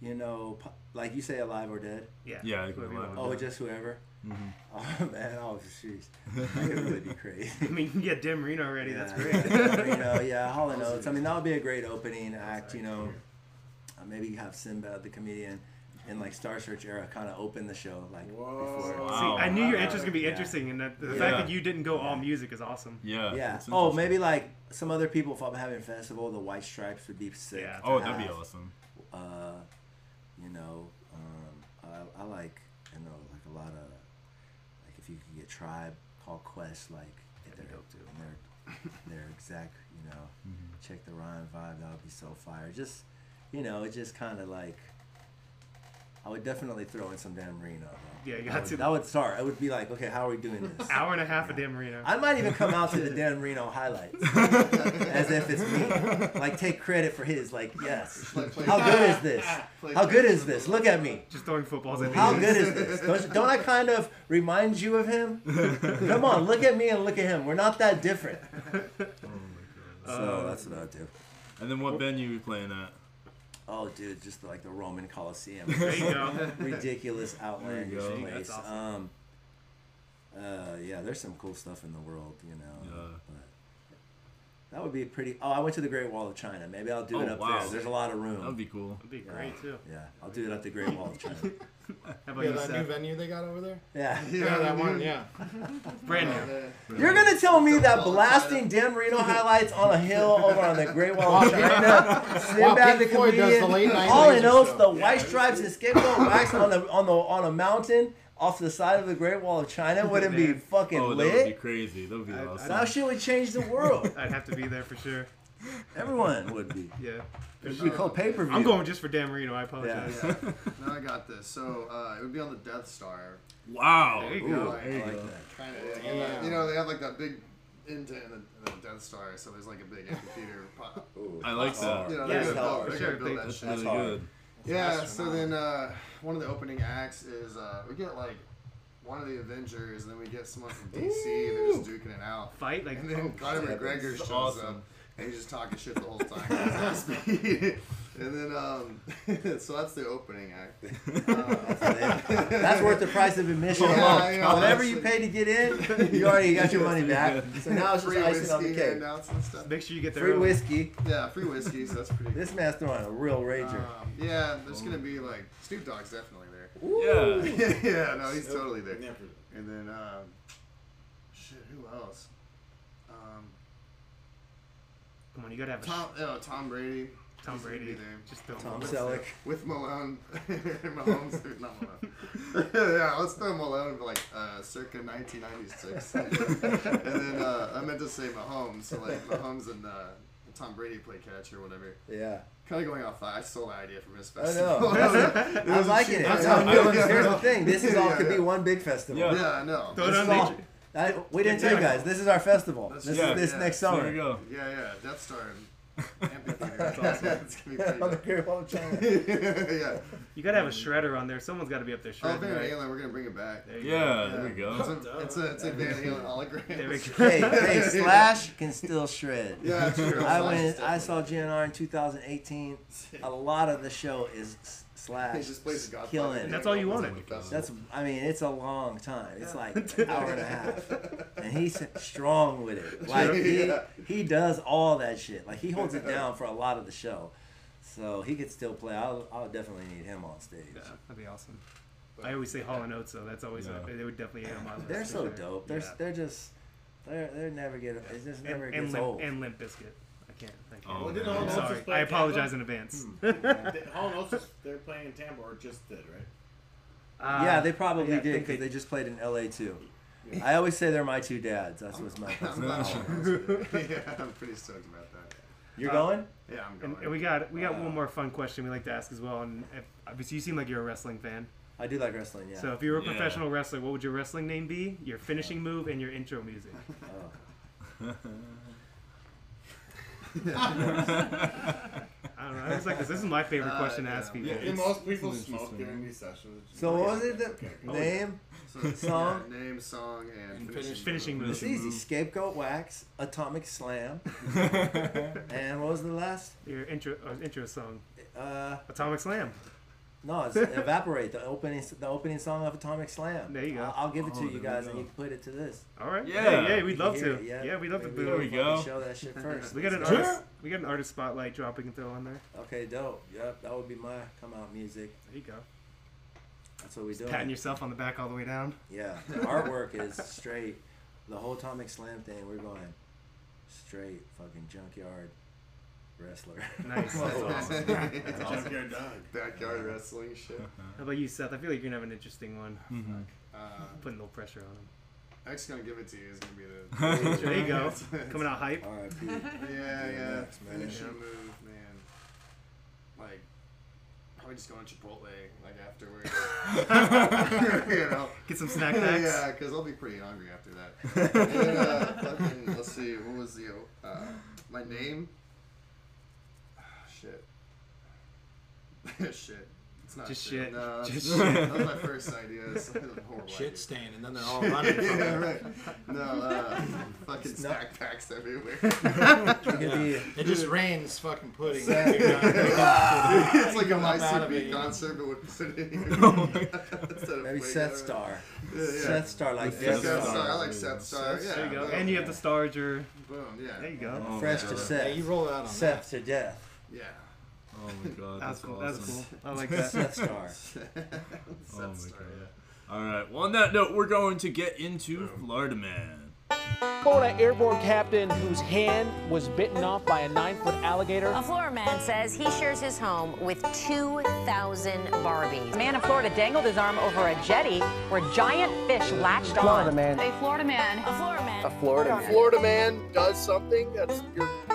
you know, like you say, Alive or Dead. Yeah. Yeah, it whoever Alive or want. Oh, just whoever. Mhm. Oh man, oh jeez, that could really be crazy. I mean, you can get Dan Marino already. That's great. you know, yeah, Hall and Oates. I mean, that would be a great opening act. You know, uh, maybe have Sinbad the comedian in like Star Search era kind of open the show like before. Wow. See, I knew your interest was gonna be Yeah. interesting, and that, the Yeah. fact that you didn't go all music is awesome. Yeah. Yeah. Oh, maybe like some other people if I'm having a festival, the White Stripes would be sick. Yeah. to Oh, that'd be awesome. Uh, you know, um, I, I like you know like a lot of like if you could get Tribe called Quest like if That'd they're, dope, too. and they're they're exact you know Mm-hmm. check the Rhime vibe that would be so fire. Just you know, it just kind of like. I would definitely throw in some Dan Marino. Though. Yeah, you That got would- to. That would start. I would be like, okay, how are we doing this? Hour and a half of Dan Marino. I might even come out to the Dan Marino highlights as if it's me. Like take credit for his. Like yes. Like play- How good is this? Play- How good is this? Look at me. Just throwing footballs at the How good is this? Don't, don't I kind of remind you of him? Come on, look at me and look at him. We're not that different. Oh my God. So that's what I would do. And then what venue you playing at? Oh, dude, just like the Roman Coliseum. There you go. Ridiculous, outlandish go. place. Awesome. Um, uh, yeah, there's some cool stuff in the world, you know. Yeah. But that would be pretty. Oh, I went to the Great Wall of China. Maybe I'll do oh, it Oh, up wow. there. There's a lot of room. That'd be cool. That'd be Yeah. great too. Yeah, I'll do it at the Great Wall of China. How about Yeah, you, that new venue they got over there. Yeah. Yeah, that one. Yeah. Brand new. You're gonna tell me that blasting Dan Marino highlights on a hill over on the Great Wall of China, Sinbad the Pink Floyd does the comedian, all in laser notes, show. the white stripes and scapegoat wax on the on the on a mountain off the side of the Great Wall of China wouldn't be Man. fucking Oh, that would be crazy. That would be I- I awesome. That shit would change the world. I'd have to be there for sure. Everyone would be. Yeah. It'd be called pay per view. I'm going just for Dan Marino. I apologize. Yeah. Now I got this. So uh, it would be on the Death Star. Wow. There you Ooh, go. There you like go. that. Kind of, and, uh, you know, they have like that big indent in the, in the Death Star, so there's like a big amphitheater. po- Ooh, I like that's that. You know, Yeah, they're That's gonna build, hard. they're Sure, build that That's shit. really hard. good. Yeah, so then uh, one of the opening acts is uh, we get like one of the Avengers, and then we get someone from DC. And they're just duking it out. Fight like And then Conor yeah, McGregor that's shows awesome. up, and he's just talking shit the whole time. He's at speed. and then, um, so that's the opening act. Uh, That's worth the price of admission Yeah, alone. yeah, Whatever you pay to get in, you already got your money back. So now it's just free icing on the whiskey cake. handouts and stuff. make sure you get there. Free early. whiskey. Yeah, free whiskey, so that's pretty. This man's throwing a real rager. Um, yeah, there's gonna be like Snoop Dogg's definitely there. Yeah. yeah, no, he's totally there. Never. And then, um, shit, who else? Um, Come on, you gotta have a Tom, oh, Tom Brady. Tom He's gonna Brady. be there. Just throw Tom him. Selleck. With Malone. Mahomes, not Malone. yeah, let's throw Malone for like uh, circa 1996. and then uh, I meant to say Mahomes, so like Mahomes and uh, Tom Brady play catch or whatever. Yeah. Kind of going off that. I stole that idea from his I festival. know. It I'm was a liking cheap it. idea. I'm feeling- Here's the thing. This is all Yeah, could be one big festival. Yeah. Yeah, I know. Throw it This on is all- I, we didn't tell you guys. This is our festival. This Yeah. is this Yeah. next There summer. you go. Yeah, yeah, Death Star and amphitheater. That's awesome. it's gonna be On the great. Great Wall yeah. You gotta have a shredder on there. Someone's got to be up there Oh, shredding. Van right? Halen, we're gonna bring it back. There you Yeah, go. there we go. It's a, it's a, it's a Van Halen hologram. There we go. hey, hey, Slash can still shred. Yeah, true. I went. I saw GNR in 2018. A lot of the show is S- Slash He just plays the killing. And that's all you wanted. That's. I mean, it's a long time. It's like an hour and a half, and he's strong with it. Like he he does all that shit. Like he holds it down for a lot of the show, so he could still play. I'll I'll definitely need him on stage. Yeah, that'd be awesome. I always say Hall and Oates, so that's always Yeah. a, they would definitely hit on my list. They're so sure. dope. They're Yeah. they're just they're they never get it just never and, gets and Limp, old. and Limp Bizkit. I can't. I can't. Oh, Well, didn't man. Hall I'm and Oates sorry. just play I in Tampa? apologize in advance. Hall and Oates, just- they're playing in Tampa or just did, right? Uh, yeah, they probably yeah, I did think because they- they just played in L.A. too. I always say they're my two dads. That's what's my. I'm glad all of us- yeah, I'm pretty stoked about that. You're Uh, going? Yeah, I'm And, going. and we got we got Wow. one more fun question we like to ask as well. And if, obviously, you seem like you're a wrestling fan. I do like wrestling. Yeah. So if you were a Yeah. professional wrestler, what would your wrestling name be? Your finishing move and your intro music. I don't know. I was like, this, this is my favorite Uh, question to yeah. ask people. Yeah, and it's- most people it's smoke during these sessions. So what was it? The Okay. name, So, song? yeah, name, song, and, And finishing, finishing move. move. It's easy. Scapegoat wax, atomic slam, and what was the last? Your intro uh, intro song, Uh, Atomic Slam. No, it's evaporate. The opening, the opening song of Atomic Slam. There you go. I'll, I'll give it to Oh, you guys, we and you can put it to this. All right. Yeah. Yeah, yeah, we'd love to. it, yeah. Yeah, we'd love to. Maybe do There we we go. Show that shit first. We got an Let's do it. artist. We got an artist spotlight drop we can throw on there. Okay, dope. Yep, that would be my come out music. There you go. That's what we do. Patting yourself on the back all the way down. Yeah, the artwork is straight. The whole Atomic Slam thing, we're going straight fucking junkyard wrestler. Nice. Whoa. That's awesome. That's awesome. Junkyard dog. Backyard wrestling shit. How about you, Seth? I feel like you're gonna have an interesting one. Mhm. Uh, Putting no pressure on him. I'm just gonna give it to you. It's gonna be the. There you go. Coming out hype. R.I.P. Yeah, yeah. Relax, man. Finishing move, man. Like, probably just going to Chipotle, like afterwards. you know. Get some snack packs. yeah, because I'll be pretty hungry after that. and uh, fucking, let's see, what was the, uh, my name? Shit. shit. It's not Just shit. shit. No, that's, Just that was my first idea. It's a horrible Shit idea. stain, and then they're all running from yeah, it. right. No, uh, fucking It's not- snack packs everywhere. You could be It just rains fucking pudding. it's like a Come up out of ICP it. concert, but with pudding. Instead of maybe Fuego. Seth Star. Yeah, yeah. Seth Star, like With Yeah, Seth Seth Star. Star. I like Seth Star. Yeah, There you go. boom. And you have the stars. Your Boom, yeah. there you go. Oh, Fresh my to God. Seth. Yeah, you roll out on Seth to death. Yeah. Oh my god, That's that's, cool. awesome. That's cool. I like that. Seth Star. Oh my god. Yeah. All right. Well, on that note, we're going to get into Florida Man. Florida airborne captain whose hand was bitten off by a nine-foot alligator. A Florida man says he shares his home with 2,000 Barbies. A man in Florida dangled his arm over a jetty where giant fish latched Florida on. man. A Florida man. A Florida man. A Florida man. Florida man does something that's your king.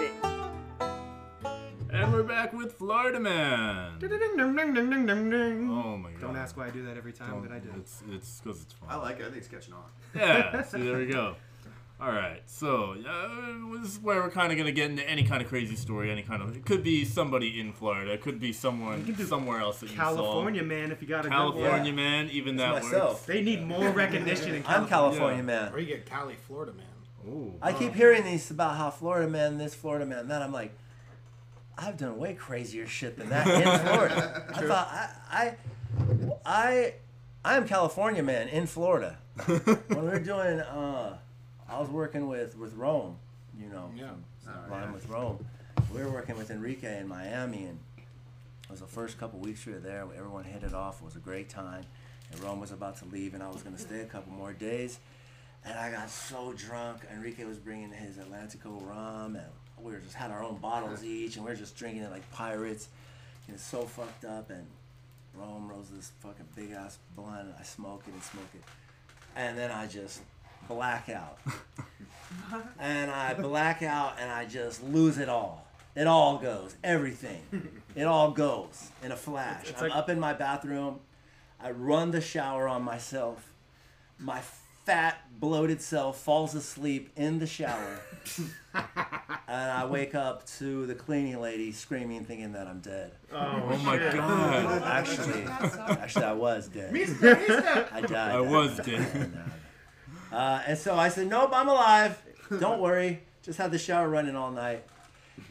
And we're back with Florida Man. Ding, ding, ding, ding, ding, ding, ding, ding. Oh my god. Don't ask why I do that every time, Don't- but I do. It's it's because it's fun. I like it. I think it's catching on. Yeah. See, there we go. All right. So uh, this is where we're kind of gonna get into any kind of crazy story, any kind of. It could be somebody in Florida. It could be someone can do somewhere else that you California man, if you got a saw. good. California Yeah. man. Even It's that myself. works. They need more recognition in California. I'm California. California Yeah. man. Or you get Cali, Florida man. Ooh. I keep hearing these about how Florida man this, Florida man that. I'm like, I've done way crazier shit than that in Florida. I thought I, I, I, I am California man in Florida. when we were doing, uh, I was working with with Rome, you know, Yeah. from Sublime with Rome. We were working with Enrique in Miami, and it was the first couple weeks we were there. Everyone hit it off. It was a great time. And Rome was about to leave, and I was going to stay a couple more days. And I got so drunk. Enrique was bringing his Atlantico rum, and we were just had our own bottles each, and we were just drinking it like pirates. And it's so fucked up. And Rome rolls this fucking big ass blunt. And I smoke it and smoke it, and then I just black out. and I black out, and I just lose it all. It all goes, everything. It all goes in a flash. It's I'm like- up in my bathroom. I run the shower on myself. My fat, bloated self falls asleep in the shower. and I wake up to the cleaning lady screaming, thinking that I'm dead. Oh my god. Actually, actually, I was dead. I died. I was night. dead. Uh, and so I said, "Nope, I'm alive. Don't worry. Just had the shower running all night."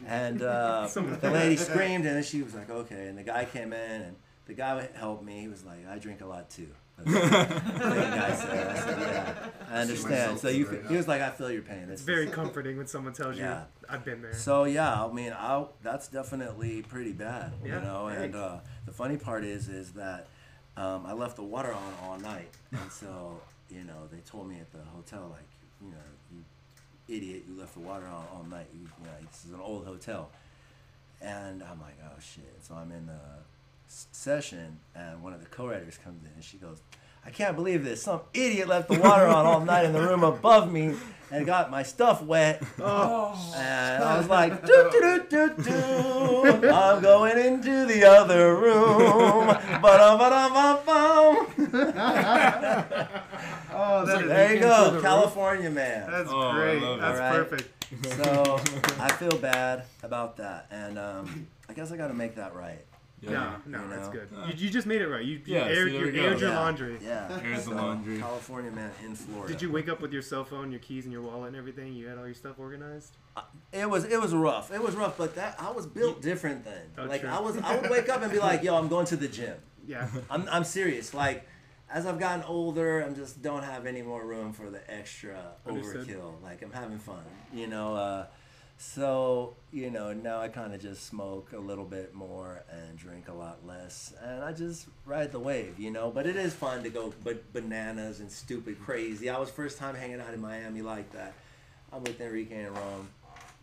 And uh, the lady screamed, and she was like, "Okay." And the guy came in, and the guy helped me. He was like, "I drink a lot too." That's what the guy said. I "Yeah, I understand." So you, he was like, "I feel your pain." It's very comforting when someone tells you, Yeah. "I've been there." So yeah, I mean, I, that's definitely pretty bad, Yeah, you know. hey. And uh, the funny part is, is that um, I left the water on all night, and so you know they told me at the hotel like, you know, you idiot, you left the water on all night. You, you know, this is an old hotel, and I'm like, oh shit. So I'm in the s- session, and one of the co-writers comes in, and she goes. I can't believe this. Some idiot left the water on all night in the room above me and got my stuff wet. Oh. And I was like, doo, doo, doo, doo, doo. I'm going into the other room. Ba-dum-ba-dum-bum-bum. Oh, that is there you go, the California man. That's Oh, great. That's Alright? perfect. So I feel bad about that, and um, I guess I got to make that right. No, no, You that's know? good. You, you just made it right. You, you Yeah, aired, there you aired your Yeah, laundry. Yeah, Airs the laundry. California man in Florida. Did you wake up with your cell phone, your keys, and your wallet and everything? You had all your stuff organized? It was it was rough. It was rough, but that I was built different then. Oh, like true. I was I would wake up and be like, "Yo, I'm going to the gym." Yeah. I'm I'm serious. Like as I've gotten older, I'm just don't have any more room for the extra Understood. overkill. Like I'm having fun, you know. Uh, so you know now I kind of just smoke a little bit more and drink a lot less, and I just ride the wave, you know. But it is fun to go but bananas and stupid crazy. I was first time hanging out in Miami like that. I'm with Enrique and Rome.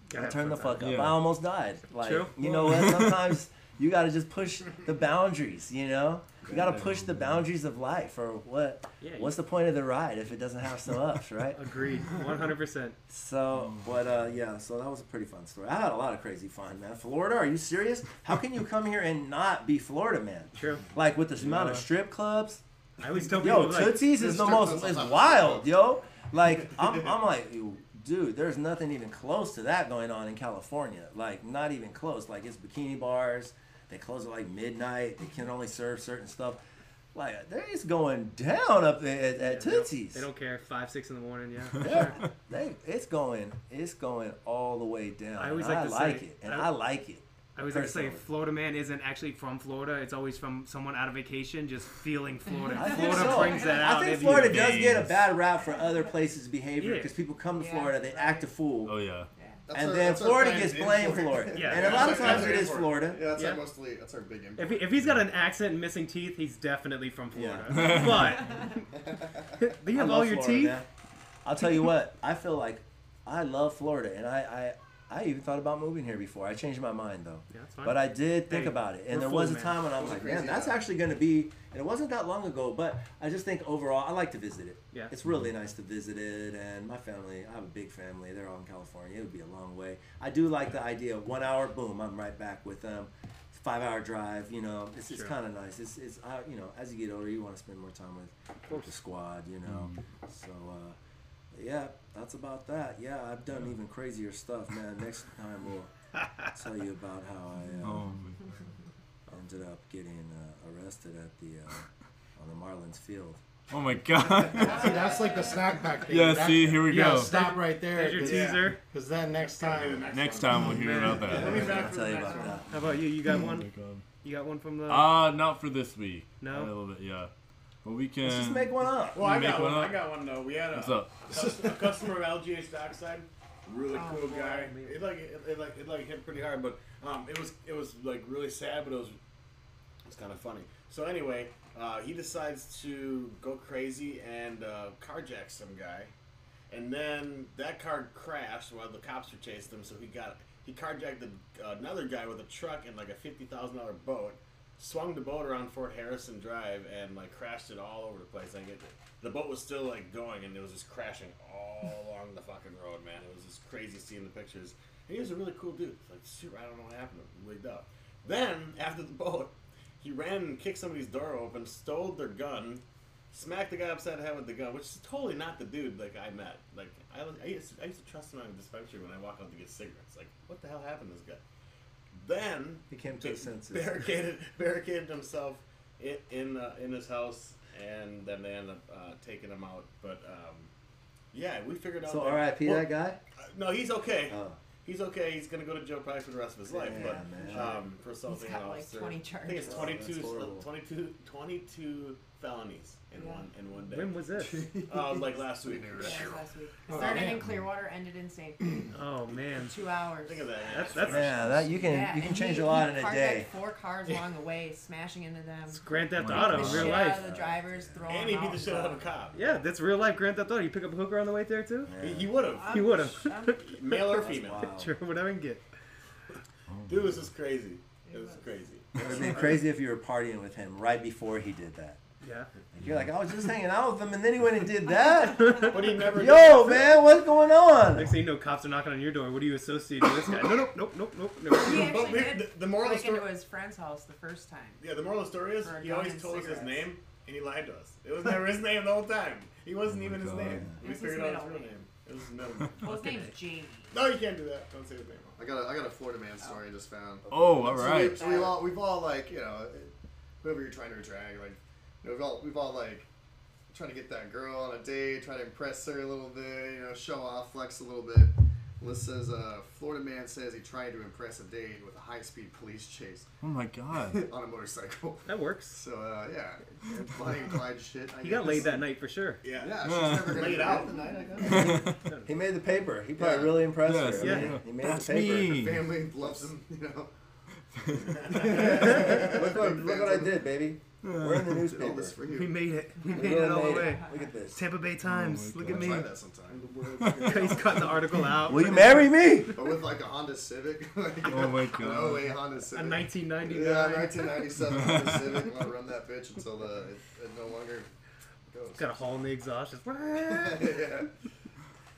Gotta I turned the fun fuck up. Yeah. I almost died. Like True. you know what? Sometimes you got to just push the boundaries. You know, you got to push the boundaries of life. Or what? Yeah, What's the point of the ride if it doesn't have some ups, right? Agreed. 100%. So, but uh, yeah, so that was a pretty fun story. I had a lot of crazy fun, man. Florida? Are you serious? How can you come here and not be Florida, man? True. Like with this amount of strip clubs. I always tell Yo, people, like, Tootsie's is the most is wild, yo. Like I'm, I'm like, yo, dude, there's nothing even close to that going on in California. Like not even close. Like it's bikini bars. They close at like midnight. They can only serve certain stuff. Like they're just going down up there at, at they don't- Tootsie's. They don't care. 5, 6 in the morning, yeah. Yeah, they, it's going, it's going all the way down. I always and like I to like say- it, and I- I, like it. I always like to say. Florida man isn't actually from Florida. It's always from someone out of vacation just feeling Florida. I Florida so. brings that out. I think Florida you. does get a bad rap for other places' behavior Yeah. because people come to Florida, they act a fool. Oh yeah. That's and our- then Florida gets blamed Florida. for it. Yeah. And a lot of That's our- times it that's is our Florida. Yeah, that's Yeah. our mostly. That's our big. If, he, if he's got an accent and missing teeth, he's definitely from Florida. Yeah. But do you I have love all your Florida, teeth? man. I'll tell you what, I feel like I love Florida, and I, I, I even thought about moving here before. I changed my mind though. Yeah, that's fine. But I did think Hey, about it, and there full, was a man. time when I was like, man, that's times. actually going to be. And it wasn't that long ago, but I just think overall, I like to visit it. Yeah. It's really nice to visit it, and my family. I have a big family. They're all in California. It would be a long way. I do like the idea of one hour, boom, I'm right back with them. Five hour drive, you know, it's, it's Sure. kind of nice. It's, it's uh, you know, as you get older, you want to spend more time with, with the squad, you know. So, uh, but yeah, that's about that. Yeah, I've done even crazier stuff, man. Next time we'll tell you about how I uh, Oh, ended up getting uh, arrested at the uh, on the Marlins field. Oh my god. See, that's like the snack pack thing. Yeah, That- see, here we you gotta go. Stop right there. There's your teaser. Because then next time. Next time we'll hear about Let me that. back I'll tell you about that. How about you? You got Oh one? God. You got one from the. Uh, not for this week. No? A little bit, yeah. But we can. Let's just make one up. Well, I got one one. I got one though. We had a, What's up? a customer of LGH Dockside, really cool guy. It like it, it like it like hit pretty hard, but um, it was it was like really sad, but it was it was kind of funny. So anyway, uh, he decides to go crazy and uh, carjack some guy, and then that car crashed while the cops were chasing him. So he got he carjacked the, another guy with a truck and like a fifty thousand dollar boat. Swung the boat around Fort Harrison Drive and like crashed it all over the place. Like it, the boat was still like going and it was just crashing all along the fucking road, man. It was just crazy seeing the pictures. And he was a really cool dude. Like, shoot, I don't know what happened. Wigged up. Then after the boat, he ran and kicked somebody's door open, stole their gun, smacked the guy upside the head with the gun, which is totally not the dude like I met. Like I, I, used, to, I used to trust him on a dispensary when I walk out to get cigarettes. Like, what the hell happened to this guy? Then He came to his senses. barricaded barricaded himself in in, uh, in his house, and then they ended up uh, taking him out. But um, yeah, we figured out. So that- R.I.P. well, that guy. uh, no, he's okay. Oh. he's okay. He's gonna go to jail probably for the rest of his life. Yeah, but man. um, for assaulting got, an like, officer, 20 I think it's Oh, 22, that's horrible. 22, 22 felonies in Yeah. one in one day. When was this? Uh, like last week. Yeah, it was last week. Oh, Started man. in Clearwater, ended in St. Pete. Oh man. Two hours. Think of that. That's that's Yeah, that you can Yeah, you can and change he- a lot he in a parked, day. Like four cars along the way, smashing into them. It's Grand Theft Beating Auto the in real shit life. Out of the drivers, throwing And he them beat the out shit out of a cop. Yeah, that's real life Grand Theft Auto. You pick up a hooker on the way there too. He, he would have. He would have. I'm- Male or female. wild. Sure, whatever I can get. Dude, this is crazy. It was crazy. It would be crazy if you were partying with him right before he did that. Yeah. You're like, I was just hanging out with him, and then he went and did that. But he never. Do? Yo, man, what's going on? Next thing you know, cops are knocking on your door. What do you associate with this guy? No, nope, nope, nope, nope. nope. He actually did the- the moral of the story- into his friend's house the first time. Yeah, the moral of the story is he always and told us his name and he lied to us. It was never his name the whole time. He wasn't oh even his God. name. We It's his figured out his real name. name. It was his name. Well, his name's Jamie. No, you can't do that. Don't say his name. I got a, I got a Florida man story I just found. Oh, all So we- So we've all, we've all like, you know, whoever you're trying to attract, like, you know, we've all, we've all like, trying to get that girl on a date, trying to impress her a little bit, you know, show off, flex a little bit. List says, uh, Florida man says he tried to impress a date with a high-speed police chase Oh my god. on a motorcycle. That works. So, uh, yeah, Bonnie and Clyde shit. I He got laid that night for sure. Yeah. Yeah, she's never Laid out. out the night, I guess. He made the paper. He probably Yeah. really impressed Yes, her. yeah. I mean, He made That's the paper. me. Her family loves him, you know. look, what, look what I did, baby. We're in the Did all newspaper. We made it. We We made really it all the made way. Look at this. Tampa Bay Times. Look at I'll me. try that sometime. He's cutting the article out. Will you marry me? But with like a Honda Civic. like, Oh my An god. 08 Honda Civic. A Civic. 1999. Yeah, 1997 Honda Civic. I'm gonna run that bitch until uh, it, it no longer goes. Got a hole in the exhaust. Just yeah.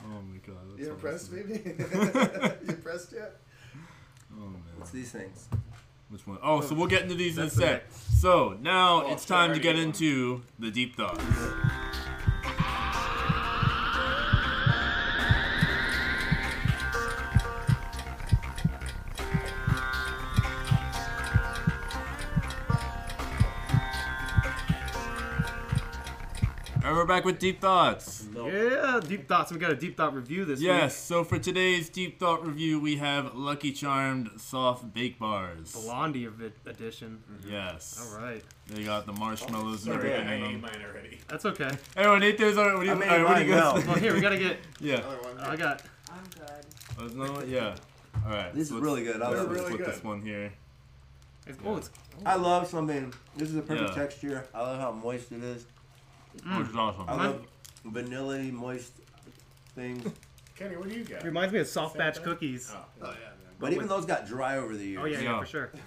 Oh my god. That's You impressed, awesome. baby? you impressed yet? Oh man. What's these things? Which one? Oh, so we'll get into these in a That's sec. So now Oh, it's time to get into the deep thoughts. We're back with deep thoughts. Yeah, deep thoughts. We got a deep thought review this week. Yes, so for today's deep thought review, we have Lucky Charmed soft bake bars. Blondie of it edition. Mm-hmm. Yes. All right. They got the marshmallows and Sorry, I everything in ate them. mine already. That's okay. Anyway, Nate, there's our. What do you, I made all right, what do you mine guys. Well, here we gotta get. Yeah. Another one. I got. I'm good. Oh, there's another one? Yeah. All right. This is really good. I Let's, love let's put Really this good. one here. It's, oh, it's. Oh. I love something. This is a perfect Yeah. texture. I love how moist it is. Mm. Which is awesome. I love mm-hmm. vanilla moist things. Kenny, what do you got? Reminds me of soft Same batch thing? cookies. Oh. Oh, yeah, man. But even those got dry over the years. Oh yeah, yeah, Yeah. for sure.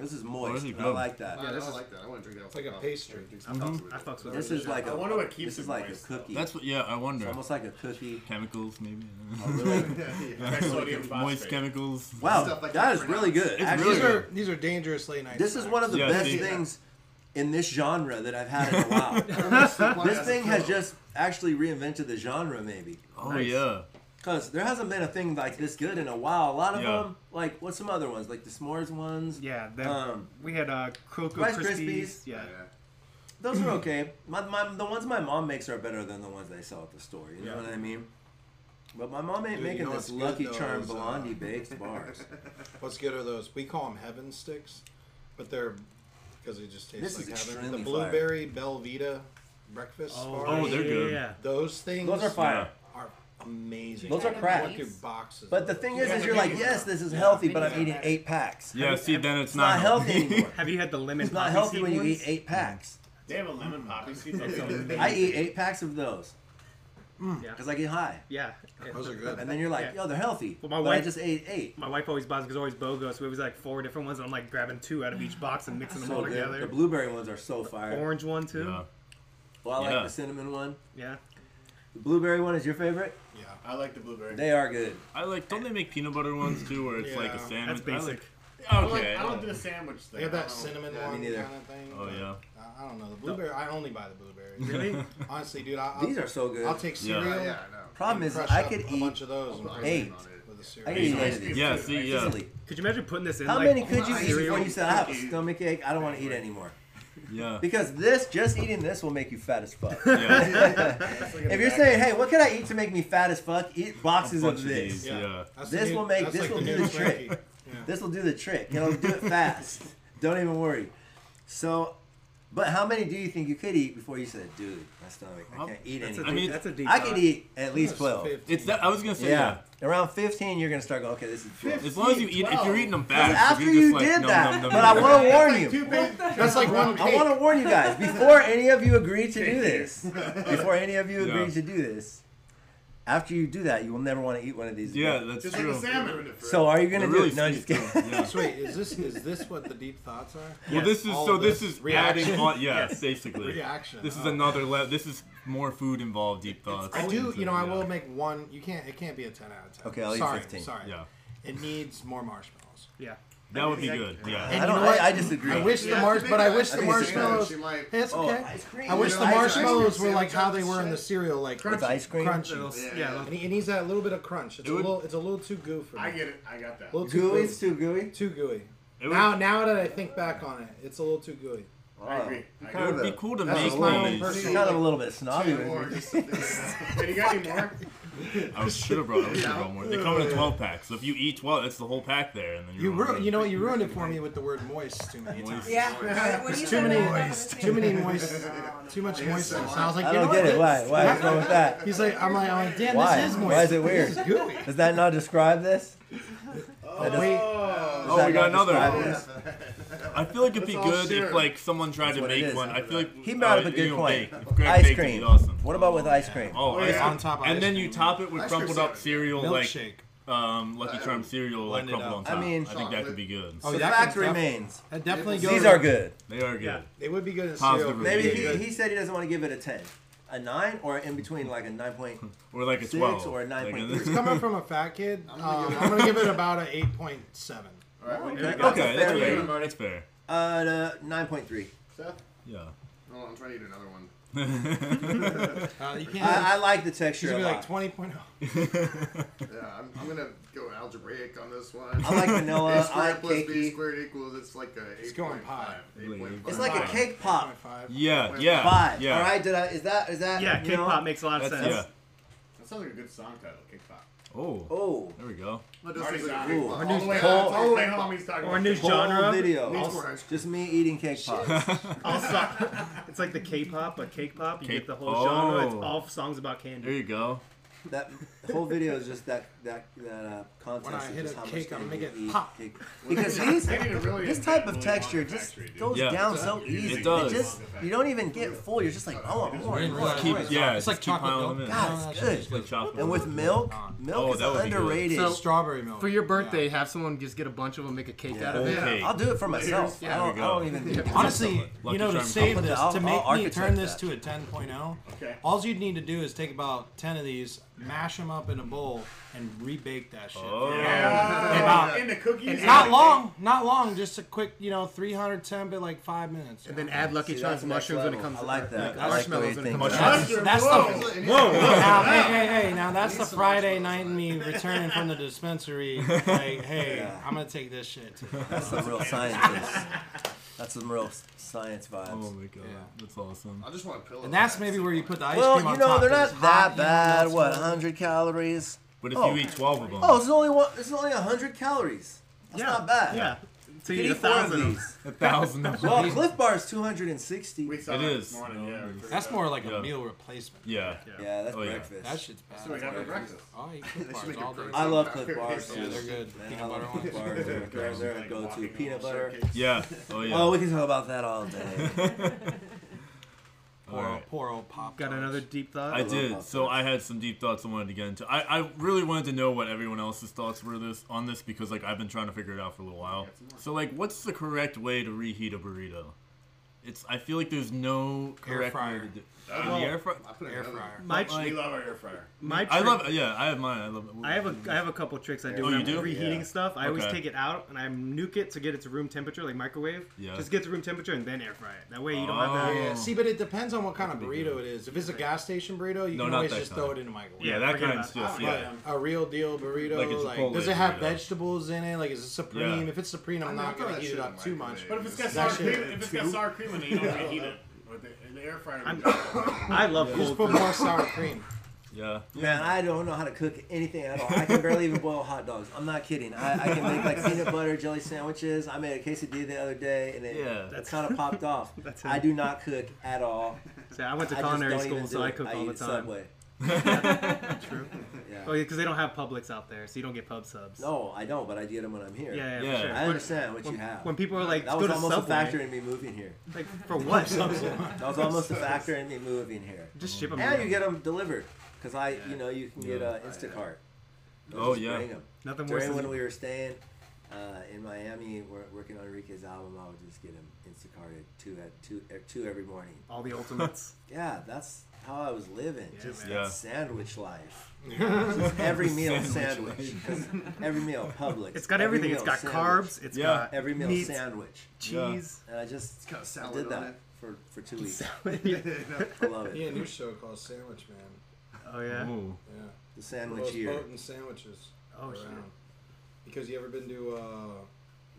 This is Oh, moist. this is and I like that. I, Yeah, I this don't is- like that. I want to drink that. It's like a pastry. I fucks, I fucks with This it. is like I a. wonder what keeps it. This is it like a moist, cookie. That's what. Yeah, I It's wonder. almost like a cookie. Chemicals, maybe. Oh, really? High sodium Moist chemicals. Wow, Stuff I that can't really good. It's Actually, These really are these are dangerously nice. this is one of the Yeah, best see- things in this genre that I've had in a while. this thing has just actually reinvented the genre, maybe. Oh Nice. yeah. Because there hasn't been a thing like this good in a while. A lot of Yeah. them, like what's some other ones, like the s'mores ones. Yeah, that, Um, we had uh, Cocoa Rice Krispies. Krispies. Yeah. Those are okay. My, my, the ones my mom makes are better than the ones they sell at the store. You know what I mean? But my mom ain't Dude, you making know this Lucky good, though, Charm is, uh, Blondie baked bars. What's good are those? We call them heaven sticks, but they're because it just tastes This like heaven. The extremely blueberry Belvita breakfast Oh, bars. Oh, they're yeah, good. Yeah. Those things. Those are fire. Are amazing. Those are Tried crack. them Look at boxes. But the of thing those. is, is you're like, yes, this is healthy, but I'm eating eight packs. Yeah. See, then it's, It's not healthy anymore. Have you had the lemon It's not poppy healthy seed when you ones? eat eight packs. They have a lemon poppy seed. It's Okay. amazing. I eat eight packs of those Mm. Yeah. because I get high. Yeah. Those are good. And then you're like, Yeah. yo, they're healthy. Well, my but I wife- just ate eight. My wife always buys because always BOGO, so it was like four different ones, and I'm like grabbing two out of each box and mixing them So all good. together. The blueberry ones are so fire. Orange one too. Yeah. Well, I like Yeah. the cinnamon one. Yeah. The blueberry one is your favorite? Yeah. I like the blueberry. They are good. I like. Don't they make peanut butter ones too, where it's like a sandwich? That's basic. I don't, like, Okay. Like, I don't do the sandwich thing. They have that cinnamon yeah, one kind of thing. Oh yeah. I, I, don't know the blueberry. I only buy the blueberry. Really? Honestly, dude, I, these are so good. I'll take cereal. Yeah, yeah I know. Problem is, I could eat a bunch of those. Eight. I could eat eight. Yeah, see, yeah. Easily. Could you imagine putting this in? How like, many could you eat before you said, "I have a stomach ache. I don't want to eat anymore." Yeah. Because this, just eating this, will make you fat as fuck. Yeah. if you're saying, "Hey, what can I eat to make me fat as fuck?" Eat boxes of this. Of yeah. yeah. This new, will make this like will do the trick. This will do the trick. It'll do it fast. Don't even worry. So, but how many do you think you could eat before you said, dude, my stomach, I can't eat that's anything. I mean, that's a deep I could eat at least 12. It's that, I was going to say yeah. yeah. Around 15, you're going to start going, okay, this is 12. As long as you eat, if you're eating them fast. After you like, did that, but I want to warn you. That's like one I want to warn you guys, before any of you agree to do this, before any of you agree to do this, after you do that, you will never want to eat one of these. Yeah, again. that's Just true. Salmon. So are you gonna do really it? No, just kidding. Yeah. So wait, is this is this what the deep thoughts are? Yes. Well, this is so this, this, is reaction. adding on. Yeah, yes. basically reaction. This is oh. another level. This is more food involved deep thoughts. It's, I do. You know, yeah. I will make one. You can't. It can't be a ten out of ten. Okay, I'll sorry, eat fifteen. Sorry. Yeah. It needs more marshmallows. Yeah. That would be good. Yeah. And I, you know what? I, disagree. I wish yeah, the mars, but I wish the marshmallows. It's oh, okay. Oh, I wish the marshmallows were like how they were in the cereal, like crunchy, ice cream, crunchy. Yeah, yeah. And he needs that little bit of crunch. It's a little, it's a little too gooey. I get it. I got that. A gooey. It's too gooey. Too gooey. Would, now, now that I think back on it, it's a little too gooey. Wow. I agree. I. It would be cool to That's make my own. A little bit snobby. Just, any more? I should have brought. Brought more. They come in a twelve pack, so if you eat twelve, that's the whole pack there. And then you ruined. You know what? You ruined it for me with the word moist too many times. Yeah, there's too many moist. Too many moist. Too much moistness. And I was like, I you know don't get what? it. Why? Why What's wrong with that? He's like, I'm like, I'm like, damn, Why? this is moist. Why is it weird? This is gooey. Does that not describe this? Oh. That does- does Oh, that we got another. I feel like it'd be good if like someone tried That's to make one. I feel like He made up a oh, good point. Ice be cream. awesome. What about with ice cream? Oh, Oh, ice cream. On top of ice and then you top it with Ice crumpled up cereal, like Milkshake. um, Lucky Charm cereal, like crumpled on top. I mean- I think that could be good. Oh, the fact remains. Definitely goes. These are good. They are good. They would be good in cereal. Maybe he, said he doesn't want to give it a 10. A 9 or in between like a 9.0. Or like a Six twelve or a Like, 9.3. Coming from a fat kid, uh, I'm gonna give it about an eight point seven. Okay, okay, okay that's, fair. Fair. That's fair. Uh, nine point three. Seth. Yeah. Hold on, I'm trying to eat another one. uh, you can't. I, I, like the texture. Be like twenty point oh. yeah, I'm, I'm, gonna go algebraic on this one. I like vanilla. A squared I like plus b squared equals it's like a It's eight point five. Eight point five. It's like a cake pop. 8.5. Yeah, yeah, five. Yeah. All right, did I? Is that is that? Yeah, cake know? pop makes a lot of That's, sense. Yeah. That sounds like a good song title. Cake Oh. Oh. There we go. Does Our new Cole- talking Our about. new genre. video. Just me eating cake pops. I'll suck. It's like the K-pop, but cake pop. You get the whole genre. It's oh. all songs about candy. There you go. that whole video is just that that that uh, contest. When I of hit just a how cake, much I'm gonna make it pop. Cake. Because these, this type of texture just goes Yeah. down so easy. It does. just you don't even get full. You're just like, oh, I want more. more. Keep, yeah, it's like chocolate piling milk. God, it's good. Like. And with milk, milk Oh, oh is underrated. So- strawberry milk. For your birthday, have someone just get a bunch of them, make a cake out of it. Okay. I'll do it for myself. I, don't, I don't even. Honestly, you know, to save this, to make me turn this to a 10.0, Okay. all you'd need to do is take about 10 of these, mash them up up in a bowl and rebake that shit. Oh. Yeah. About, uh, in the cookies. Not long, not long, just a quick, you know, 310, but like five minutes. And then add Lucky Charms mushrooms when it comes. I like that. I like the way. That's, that's whoa. the whoa. Now, hey, hey, hey! Now that's the Friday night me returning from the dispensary. Like, hey, I'm gonna take this shit. That's the real scientist. That's some real science vibes. Oh my god, Yeah. that's awesome. I just want a pillow. And that's maybe where you put the ice well, cream on you know they're not that bad. What, 100 calories? But if Oh. you eat 12 of them, Oh, it's only one. It's only 100 calories. That's Yeah. not bad. Yeah to you. A thousand of these. A thousand of these. Well, Clif Bar is 260. We saw it is. Morning. Yeah, that's more like yeah. a meal replacement. Yeah. Yeah, that's oh, breakfast. Yeah. That shit's bad. So we have breakfast. Oh, I Clif Bars love Clif Bars. Yeah, they're good. Peanut butter. Bars they're, they're a go-to. Peanut butter. Yeah. Oh, yeah. Oh, we can talk about that all day. Poor, right. poor old pop. Got another deep thought. I, I did. So I had some deep thoughts I wanted to get into. I, I really wanted to know what everyone else's thoughts were this on this because like I've been trying to figure it out for a little while. So like, what's the correct way to reheat a burrito? It's. I feel like there's no correct fryer. to do. Uh, the air. I put an air fryer. My But, we love our air fryer. my I love. Yeah, I have mine. I love. I have a I have a couple tricks I do Oh, when I'm do? reheating Yeah. stuff. I always take it out and I nuke it to get it to room temperature, like microwave. Yeah. Just get to room temperature and then air fry it. That way you don't have that. Oh. Yeah, see, but it depends on what kind of burrito it is. If it's a gas station burrito, you No, can always just throw it in the microwave. Yeah, that kind of stuff. Yeah. A real deal burrito, Like it's a does it have burrito. vegetables in it? Like, is it supreme? Yeah. If it's supreme, I'm not gonna heat eat it up too much. But if it's got sour cream, if it's got sour cream cream and you don't get heated. But the, in the air fryer, I'm- you got- I love You cold just put food. more sour cream. Yeah. Man, I don't know how to cook anything at all. I can barely even boil hot dogs. I'm not kidding. I, I can make like peanut butter jelly sandwiches. I made a quesadilla the other day, and it, Yeah. it kind of popped off. That's I do not cook at all. See, I went to just culinary school, so I it. cook all eat the time. Subway. True. Yeah. Oh, yeah, because they don't have Publix out there, so you don't get pub subs. No, I don't, but I get them when I'm here. Yeah, yeah, for sure. I understand what When- you have. when people are like, that was to almost Subway." a factor in me moving here. Like, for what? that was almost a factor in me moving here. Just ship 'em And in. you get them delivered, because I, you know, you can get uh, Instacart. They'll Oh, just yeah. bring 'em. Nothing worse During than- when we were staying uh, in Miami, working on Enrique's album, I would just get him Instacarted two at two, two every morning. All the ultimates. yeah, that's how I was living. Yeah, just man. that Yeah. sandwich life. just every meal Sandwich sandwich. 'Cause every meal Publix. It's got every everything. It's meal got sandwich. carbs. It's Yeah. got every meal meat, sandwich. cheese. And I just It's got I salad did that for, for two weeks. Yeah. I love it. He had a new show called Sandwich Man. Oh yeah. Ooh. Yeah. The The sandwich most year. potent sandwiches. Oh, around. shit. Because you ever been to uh,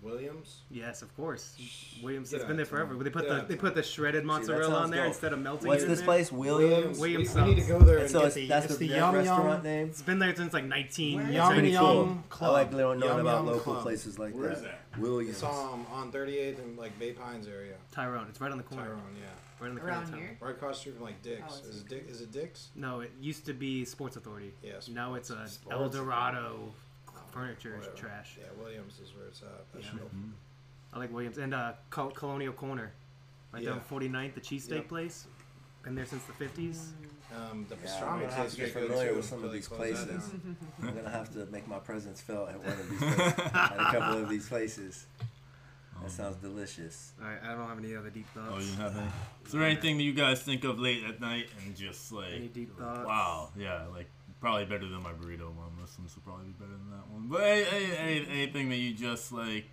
Williams? Yes, of course. Williams. Get It's out been there of town. forever. They put Get the they put the shredded that mozzarella on there dope. instead of melting What's it in this there. place? Williams. Williams We, we need to go there And and so get it's, the, that's it's the, the Yum restaurant Yum. name. It's been there since like 19. Yum it's It's pretty Yum cool. I like knowing Yum about Yum local Club. places like Where that. is that? Williams. It's um, on 38th and like Bay Pines area. Tyrone. It's right on the corner. Tyrone, yeah. Right in the corner of Around town. here? Right across the street from like Dick's. Oh, is, it Dick, is it Dick's? No, it used to be Sports Authority. Yes. Now it's a Sports El Dorado furniture Whatever. trash. Yeah, Williams is where it's at. That Yeah. show. I like Williams and uh, Col- Colonial Corner, right Yeah. down 49th, the cheesesteak Yep. place. Been there since the 50s. Um, the Yeah, I'm gonna have to get familiar with some of these places. I'm gonna have to make my presence felt at one of these places, at a couple of these places. That sounds delicious. All right, I don't have any other deep thoughts. Oh, you have any? Is there anything that you guys think of late at night and just like, Any deep thoughts? wow, yeah, like probably better than my burrito one. Muslims will probably be better than that one. But any, any, any, anything that you just like,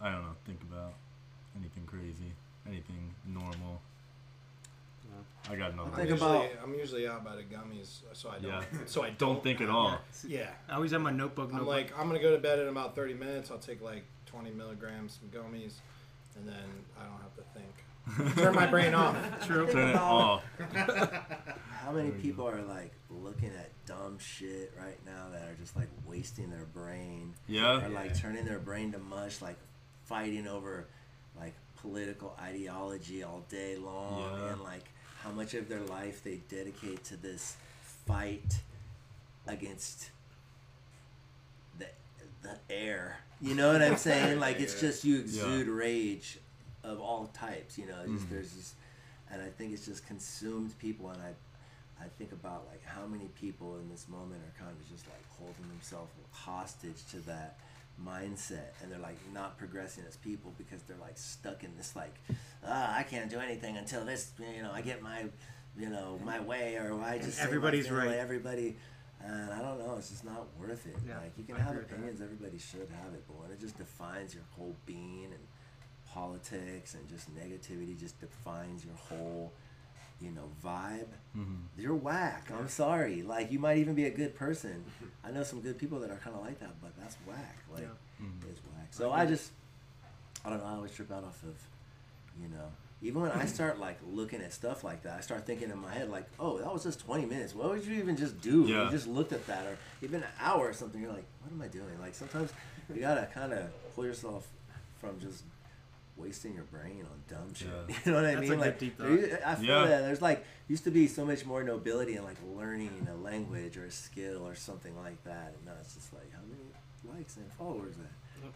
I don't know, think about anything crazy, anything normal. I got I'm nothing. Think usually, about- I'm usually out by the gummies, so I don't. Yeah. So I Don't don't, think at all. Yeah. I always have my notebook. I'm notebook. like, I'm gonna go to bed in about 30 minutes. I'll take like 20 milligrams some gummies, and then I don't have to think. Turn my brain off. True. Turn it off. How many people are like looking at dumb shit right now that are just like wasting their brain? Yeah. Or like turning their brain to mush, like fighting over like political ideology all day long, Yeah. and like how much of their life they dedicate to this fight against the the air. You know what I'm saying? Like it's just you exude rage of all types. You know, just Mhm. there's just, and I think it's just consumed people. And I, I think about like how many people in this moment are kind of just like holding themselves hostage to that mindset, and they're like not progressing as people because they're like stuck in this like, ah, I can't do anything until this. You know, I get my, you know, my way, or I just Everybody's right. Everybody. And I don't know, it's just not worth it. Yeah, like you can I have agree with that. opinions, everybody should have it, but when it just defines your whole being and politics and just negativity just defines your whole, you know, vibe, Mhm. you're whack. I'm sorry. Like you might even be a good person. I know some good people that are kind of like that, but that's whack. Like Yeah. Mhm. it's whack. So I just, I don't know. I always trip out off of, you know. Even when I start like looking at stuff like that, I start thinking in my head like, "Oh, that was just 20 minutes. What would you even just do? Yeah. You just looked at that, or even an hour or something. You're like, what am I doing? Like sometimes you gotta kind of pull yourself from just wasting your brain on dumb shit. Yeah. You know what I That's mean? good Like deep there- thought. I feel Yeah. that there's like used to be so much more nobility in like learning a language or a skill or something like that, and now it's just like how many likes and followers that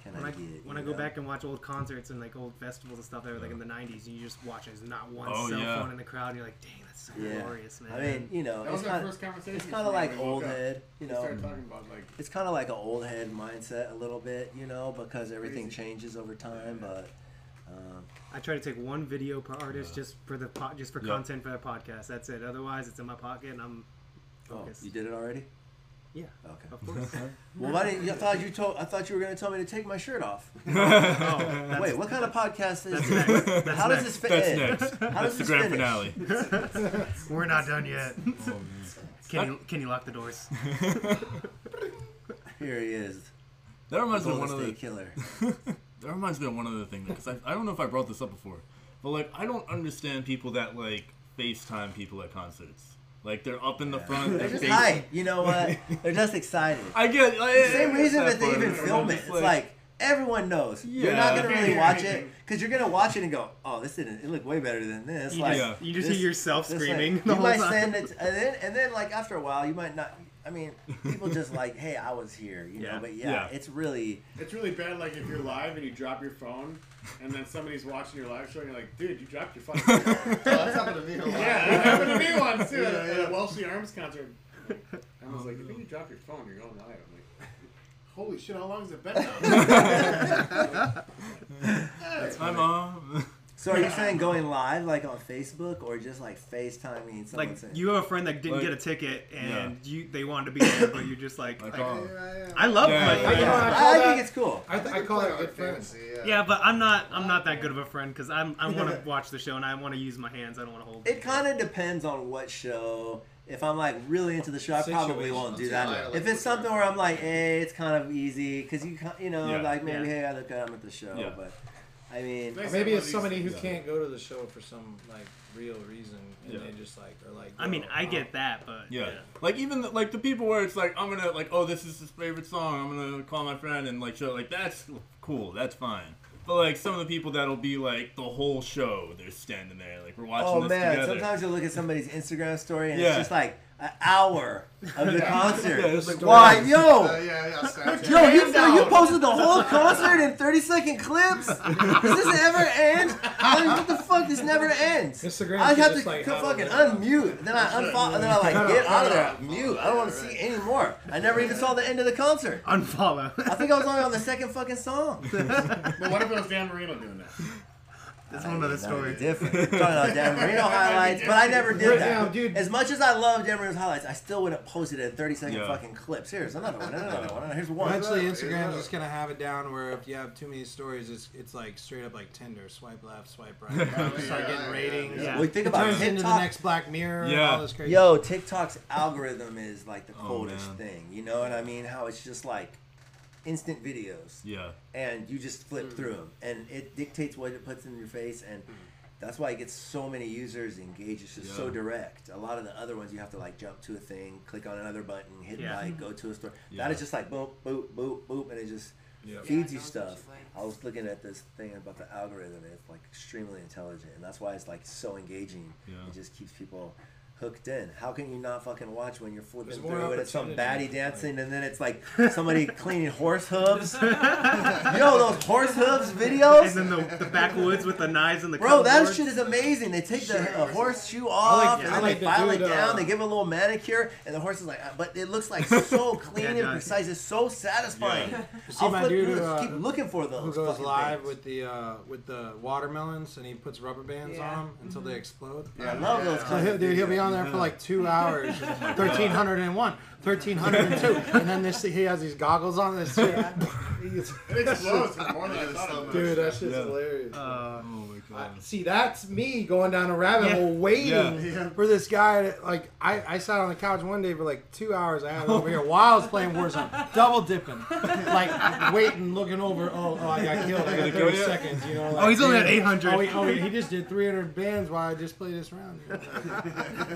can when I, I, get? when I go know? back and watch old concerts and like old festivals and stuff that were like in the 90s, and you just watch it, there's not one Oh, cell yeah. phone in the crowd, and you're like, dang, that's so Yeah. glorious, man. I mean, you know, That it's was kind first. It's kind of like old head, you know. about like It's kind of like an old head mindset a little bit, you know, because everything changes over time. But um, I try to take one video per artist just for the po- just for Yeah. content for the podcast. That's it. Otherwise, it's in my pocket and I'm oh, focused. you did it already? yeah, Okay. of course. Well, why didn't you? I thought you told. I thought you were going to tell me to take my shirt off. oh, that's, Wait, what kind of podcast is that's this? next. That's How does next. this fit That's in? next. How That's the this grand finish? finale. We're not done yet. Oh. Can you can you lock the doors? Here he is. That reminds me of Golden one of the Killer. That reminds me of one other thing because I, I don't know if I brought this up before, But like, I don't understand people that like FaceTime people at concerts. Like they're up in the front. They're just face- hype. You know what? They're just excited. I get. I, The same reason that that they even film it. just It's like everyone knows. You're not gonna really watch it because you're gonna watch it and go, "Oh, this didn't. It looked way better than this." You like just- you just this- hear yourself this, screaming Like, the you whole might time. send it, and then and then like after a while, you might not. I mean, people just like, "Hey, I was here," you know. But yeah, Yeah. it's really. It's really bad, like if you're live and you drop your phone, and then somebody's watching your live show, and you're like, "Dude, you dropped your phone." Oh, that's happened to me a lot. Yeah, it happened to me once too Yeah, at, a- at a Wellesley Arms concert. I was like, "I think you dropped your phone. You're going live." I'm like, "Holy shit! How long has it been now?" That's my mom. So are you saying going live like on Facebook or just like FaceTiming someone Like saying? you have a friend that didn't Like- get a ticket and Yeah. you they wanted to be there, but you're just like, Like, like, oh. I love Yeah, like, yeah, yeah. I I, call I that- think it's cool. I, th- I call it good friends. Yeah, but I'm not I'm not that good of a friend because I'm I want to watch the show and I want to use my hands. I don't want to hold. It It kind of depends on what show. If I'm like really into the show, I probably won't do that. Situational. If it's something where I'm like, hey, it's kind of easy because you, ki- you know, Yeah. like maybe Yeah. hey, I look at them at the show, Yeah. but I mean, Or maybe it's somebody who Yeah. can't go to the show for some like real reason, and Yeah. they just like are like. I mean, "Yo, I get that, but Yeah. Like even the, like the people where it's like I'm gonna like oh this is his favorite song I'm gonna call my friend and like show like that's cool that's fine. But like some of the people that'll be like the whole show they're standing there like we're watching oh this man, together. sometimes you look at somebody's Instagram story and Yeah. it's just like an hour of the concert. Yeah, like, Why, yo, Uh, yeah, yeah, Snapchat. Yo, you, you posted the whole concert in 30 second clips? Does this ever end? I mean, what the fuck? This never ends. Instagram I have to just, like, fucking a- unmute. Then I unfollow. And then I like get out of cut there. Mute. I don't want to see any more. I never even saw the end of the concert. unfollow. I think I was only on the second fucking song. but what if it was Dan Marino doing that? That's one other That story. would be different. Talking about Dan Marino highlights, but I never did that. now, dude. As much as I love Dan Marino's highlights, I still wouldn't post it in 30 second Yeah. fucking clips. Here's another one. Another one. Here's one. Eventually, Instagram's just gonna have it down where if you have too many stories, it's it's like straight up like Tinder: swipe left, swipe right. You start getting ratings. yeah. Well, think It about turns into the next Black Mirror. and Yeah. all this crazy. Yo, TikTok's algorithm is like the Oh, coldest man. thing. You know what I mean? How it's just like instant videos, Yeah. and you just flip through them, and it dictates what it puts in your face, and that's why it gets so many users engaged. It's just so direct. A lot of the other ones, you have to like jump to a thing, click on another button, hit Yeah. like, go to a store. Yeah. That is just like boop, boop, boop, boop, and it just Yeah. feeds Yeah, you it knows what stuff. you like. I was looking at this thing about the algorithm, and it's like extremely intelligent, and that's why it's like so engaging. Yeah. It just keeps people hooked in. How can you not fucking watch when you're flipping There's through it? it's some opportunity, baddie dancing, and then it's like somebody cleaning horse hooves? you know those horse hooves videos. And then the, the backwoods with the knives and the Bro, that cupboards. shit is amazing. They take the uh, horseshoe I off like- and then like they the file it dude, down. uh, they give it a little manicure, and the horse is like, uh, but it looks like so clean Yeah, and does. precise. It's so satisfying. You see I'll my flip dude through uh, keep looking for those. who goes live things. with the uh, with the watermelons and he puts rubber bands Yeah. on them until they explode. I love those So kinds he'll, of dude, he'll be videos. On there for like two hours, thirteen hundred and one, thirteen hundred and two, and then this he has these goggles on. This shit, he's- It explodes more than I thought. it would. dude, that shit's Yeah. hilarious. Uh, Oh my I- see, that's me going down a rabbit Yeah. hole, waiting Yeah. for this guy. To, like, I, I sat on the couch one day for like two hours. I had it over here while I was playing Warzone, double dipping, like waiting, looking over. Oh, oh I got killed. I got 30 kill seconds. You know. Oh, he's only at dude, 800. Oh, he, oh, he just did 300 bands while I just played this round. You know?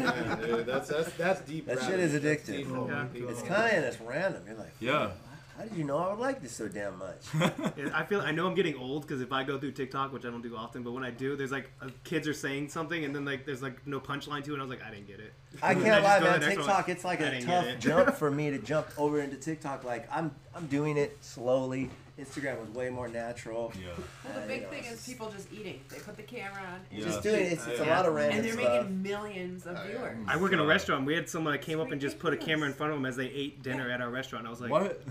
yeah, dude, that's that's that's deep. That shit is addictive. deep hole. Yeah. Deep It's kind of and it's random. You're like, Yeah. How did you know I would like this so damn much? I feel I know I'm getting old because if I go through TikTok, which I don't do often, but when I do, there's like uh, kids are saying something and then like there's like no punchline to it. and I was like, I didn't get it. I can't just lie, go man. the one, TikTok, it's like I a tough jump for me to jump over into TikTok. Like I'm, I'm doing it slowly. Instagram was way more natural. Yeah. Well, the Uh, big you know, thing is people just eating. They put the camera on. And Yeah. Just doing it. It's, it's a lot of random And they're stuff. making millions of viewers. I work in a restaurant. We had someone that came up and just put a camera in front of them as they ate dinner at our restaurant. I was like, What?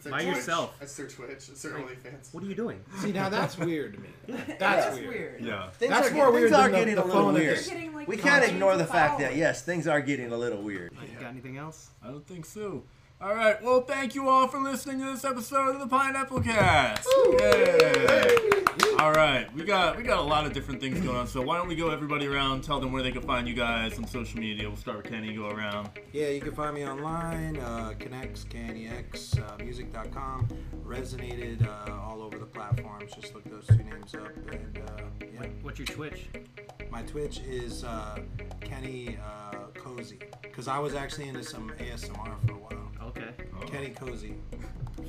It's their By Twitch. yourself. It's their Twitch. It's their OnlyFans. What are you doing? See, now that's weird to me. That's That's weird. weird. Yeah. Things That's are, more things weird are than the- getting the a little phone at weird. They're getting, like, we can't ignore the fact that yes, things are getting a little weird. You got anything else? I don't think so. All right. Well, thank you all for listening to this episode of the Pineapple Cast. Yay. All right. We got we got a lot of different things going on. So why don't we go everybody around, tell them where they can find you guys on social media. We'll start with Kenny. Go around. Yeah, you can find me online, uh, Connects, KNEX, uh, music.com, Resonated, uh, all over the platforms. Just look those two names up. And uh, yeah. What's your Twitch? My Twitch is uh, Kenny uh, Cozy. Because I was actually into some ASMR for a while. Okay. Kenny Cozy.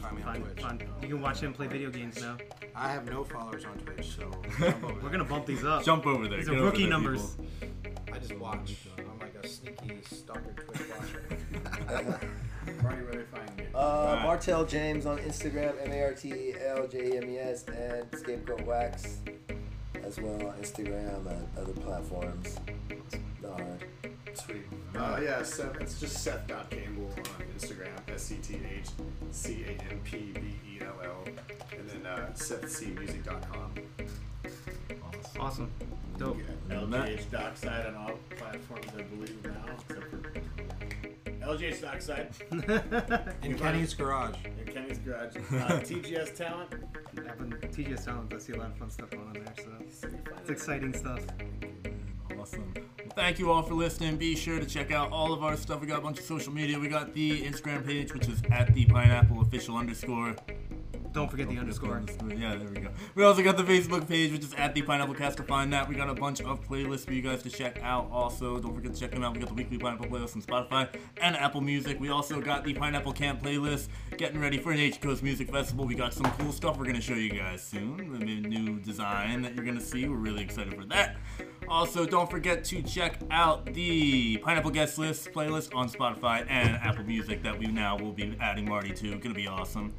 Find me on Fun, Twitch. fun. You can watch him play video games now. I have no followers on Twitch, so jump over We're there. gonna bump these up. Jump over there. These Get are over rookie there, numbers. I just watch. I'm like a sneaky stalker Twitch watcher. Marty, where they find you? Uh, Martel James on Instagram, M A R T L J M E S, and Scapegoat Wax as well on Instagram and other platforms. Not hard. Sweet. Uh, yeah, Seth, it's just Seth.Campbell on Instagram, S C T H C A M P B E L L, and then uh, SethCmusic.com. Awesome. Dope. LGH Dockside on all platforms, I believe now, except for LGH Dockside. In Kenny's Garage. In Kenny's Garage. Uh, TGS Talent. Having TGS Talent, I see a lot of fun stuff going on there, so it's exciting stuff. Awesome. Well, thank you all for listening. Be sure to check out all of our stuff. We got a bunch of social media. We got the Instagram page, which is at the pineapple official underscore. Don't forget the underscore. Yeah, there we go. We also got the Facebook page, which is at the Pineapple Cast. To find that, we got a bunch of playlists for you guys to check out. Also, don't forget to check them out. We got the weekly Pineapple playlist on Spotify and Apple Music. We also got the Pineapple Camp playlist. Getting ready for an H Coast Music Festival. We got some cool stuff we're gonna show you guys soon. The new design that you're gonna see. We're really excited for that. Also, don't forget to check out the Pineapple Guest List playlist on Spotify and Apple Music that we now will be adding Marty to. Gonna be awesome.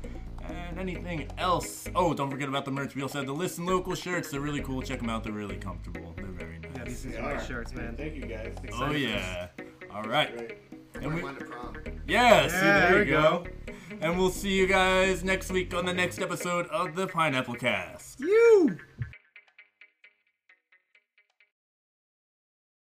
And anything else? Oh, don't forget about the merch. We also have the Listen Local shirts. They're really cool. Check them out. They're really comfortable. They're very nice. Yeah, these are They nice shirts, man. Thank you guys. Oh yeah. All right. And we, Mine to prom. yeah, see, Yeah, there, there we we go. And we'll see you guys next week on the next episode of the Pineapple Cast. You.